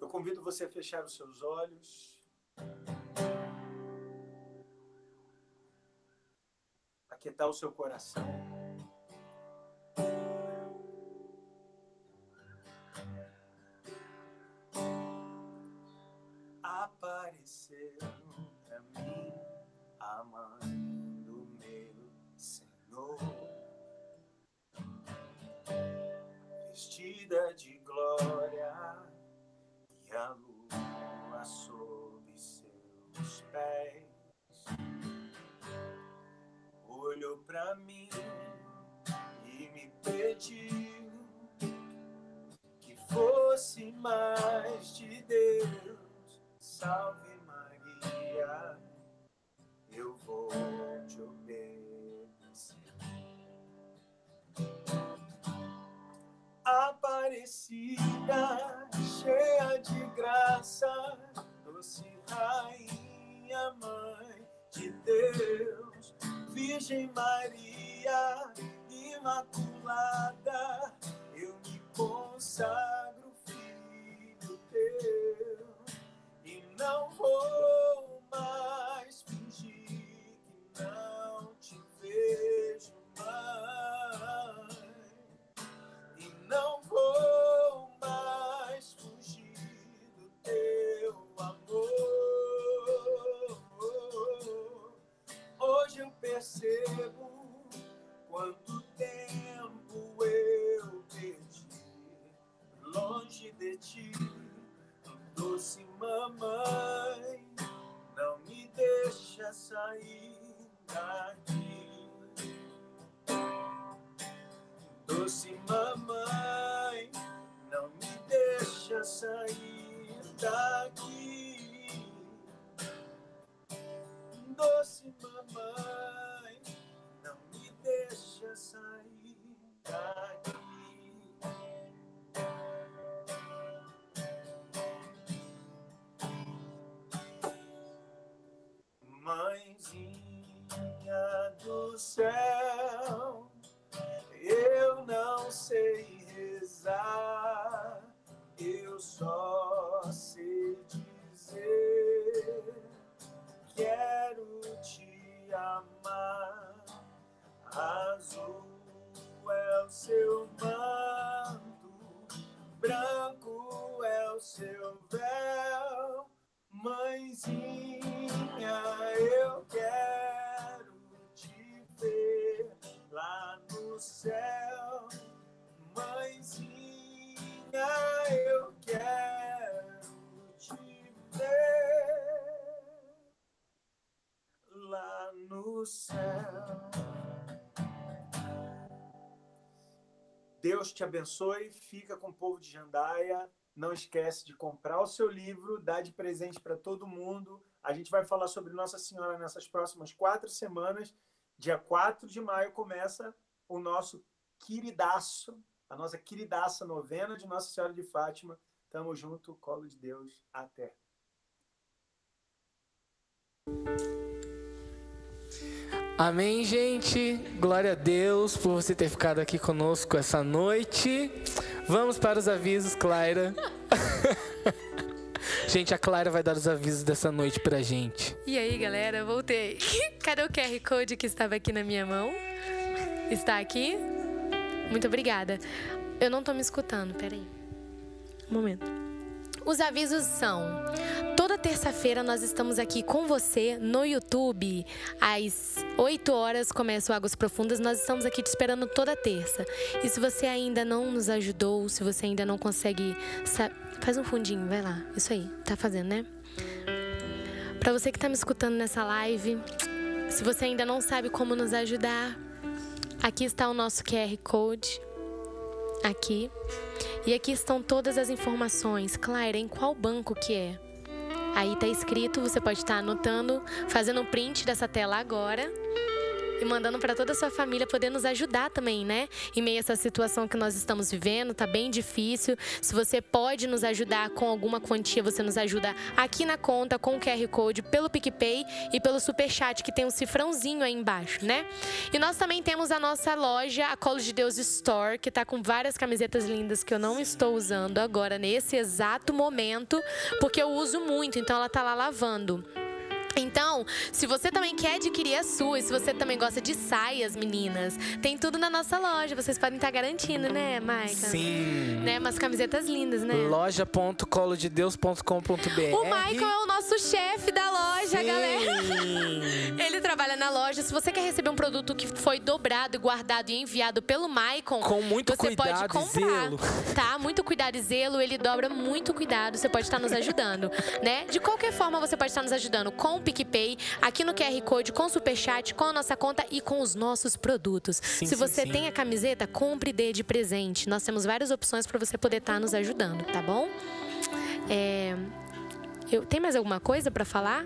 Eu convido você a fechar os seus olhos. Aquietar o seu coração. Mãezinha do céu, eu não sei rezar. Eu só sei dizer: quero te amar. Azul é o seu manto, branco é o seu véu. Mãezinha, eu quero te ver lá no céu. Mãezinha, eu quero te ver lá no céu. Deus te abençoe, fica com o povo de Jandaia. Não esquece de comprar o seu livro, dar de presente para todo mundo. A gente vai falar sobre Nossa Senhora nessas próximas quatro semanas. Dia 4 de maio começa o nosso queridaço, a nossa queridaça novena de Nossa Senhora de Fátima. Tamo junto, colo de Deus, até. Amém, gente. Glória a Deus por você ter ficado aqui conosco essa noite. Vamos para os avisos, Clara. gente, a Clara vai dar os avisos dessa noite pra gente. E aí, galera, voltei. Cadê o QR Code que estava aqui na minha mão? Está aqui? Muito obrigada. Eu não tô me escutando, peraí. Um momento. Os avisos são: terça-feira nós estamos aqui com você no YouTube. Às 8 horas começa o Águas Profundas. Nós estamos aqui te esperando toda terça. E se você ainda não nos ajudou, se você ainda não consegue. Faz um fundinho, vai lá. Isso aí, tá fazendo, né? Pra você que tá me escutando nessa live, se você ainda não sabe como nos ajudar, aqui está o nosso QR Code. Aqui. E aqui estão todas as informações. Clara, em qual banco que é? Aí tá escrito, você pode estar anotando, fazendo um print dessa tela agora e mandando para toda a sua família poder nos ajudar também, né? Em meio a essa situação que nós estamos vivendo, tá bem difícil. Se você pode nos ajudar com alguma quantia, você nos ajuda aqui na conta com o QR Code, pelo PicPay e pelo Superchat, que tem um cifrãozinho aí embaixo, né? E nós também temos a nossa loja, a Colo de Deus Store, que tá com várias camisetas lindas que eu não estou usando agora nesse exato momento, porque eu uso muito, então ela tá lá lavando. Então, se você também quer adquirir a sua, e se você também gosta de saias, meninas, tem tudo na nossa loja. Vocês podem estar garantindo, né, Maicon? Sim. Né? Umas camisetas lindas, né? loja.colodedeus.com.br O Michael é o nosso chefe da loja, galera. Sim. Ele trabalha na loja. Se você quer receber um produto que foi dobrado, guardado e enviado pelo Maicon, Com muito você pode cuidado e comprar. zelo. Tá? Muito cuidado e zelo. Ele dobra muito cuidado. Você pode estar nos ajudando, né? De qualquer forma, você pode estar nos ajudando com o PicPay, aqui no QR Code, com o Superchat, com a nossa conta e com os nossos produtos. Sim, Se você sim. tem a camiseta, compre e dê de presente. Nós temos várias opções para você poder estar nos ajudando, tá bom? É... Eu... Tem mais alguma coisa para falar?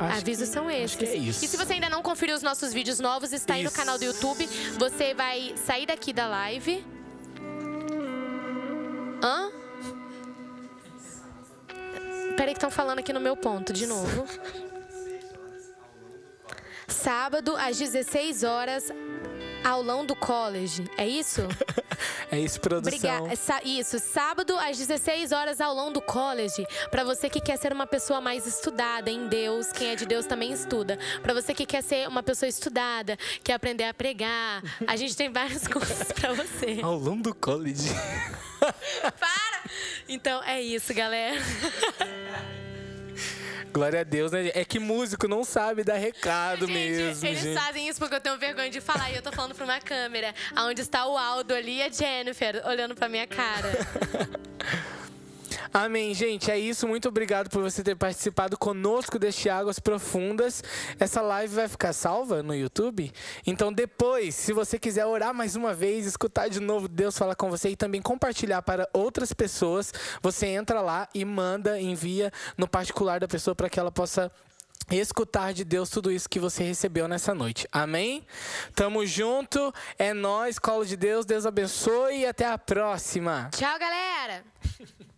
Acho Avisos que- são esses. Acho que é isso. E se você ainda não conferiu os nossos vídeos novos, está aí no Isso. canal do YouTube. Você vai sair daqui da live. Hã? Peraí que estão falando aqui no meu ponto, de novo. Sábado, às 16 horas, aulão do college. É isso? É isso, produção. Obrigada. Isso, sábado às 16 horas, aulão do college. Pra você que quer ser uma pessoa mais estudada em Deus, quem é de Deus também estuda. Pra você que quer ser uma pessoa estudada, quer aprender a pregar, a gente tem vários cursos pra você. Longo do college. Para! Então é isso, galera. Glória a Deus, né? É que músico não sabe dar recado Gente, mesmo, eles gente. fazem isso porque eu tenho vergonha de falar e eu tô falando pra uma câmera. Onde está o Aldo ali e a Jennifer olhando pra minha cara. Amém, gente. É isso. Muito obrigado por você ter participado conosco deste Águas Profundas. Essa live vai ficar salva no YouTube. Então, depois, se você quiser orar mais uma vez, escutar de novo Deus falar com você e também compartilhar para outras pessoas, você entra lá e manda, envia no particular da pessoa para que ela possa escutar de Deus tudo isso que você recebeu nessa noite. Amém? Tamo junto. É nós, colo de Deus. Deus abençoe e até a próxima. Tchau, galera!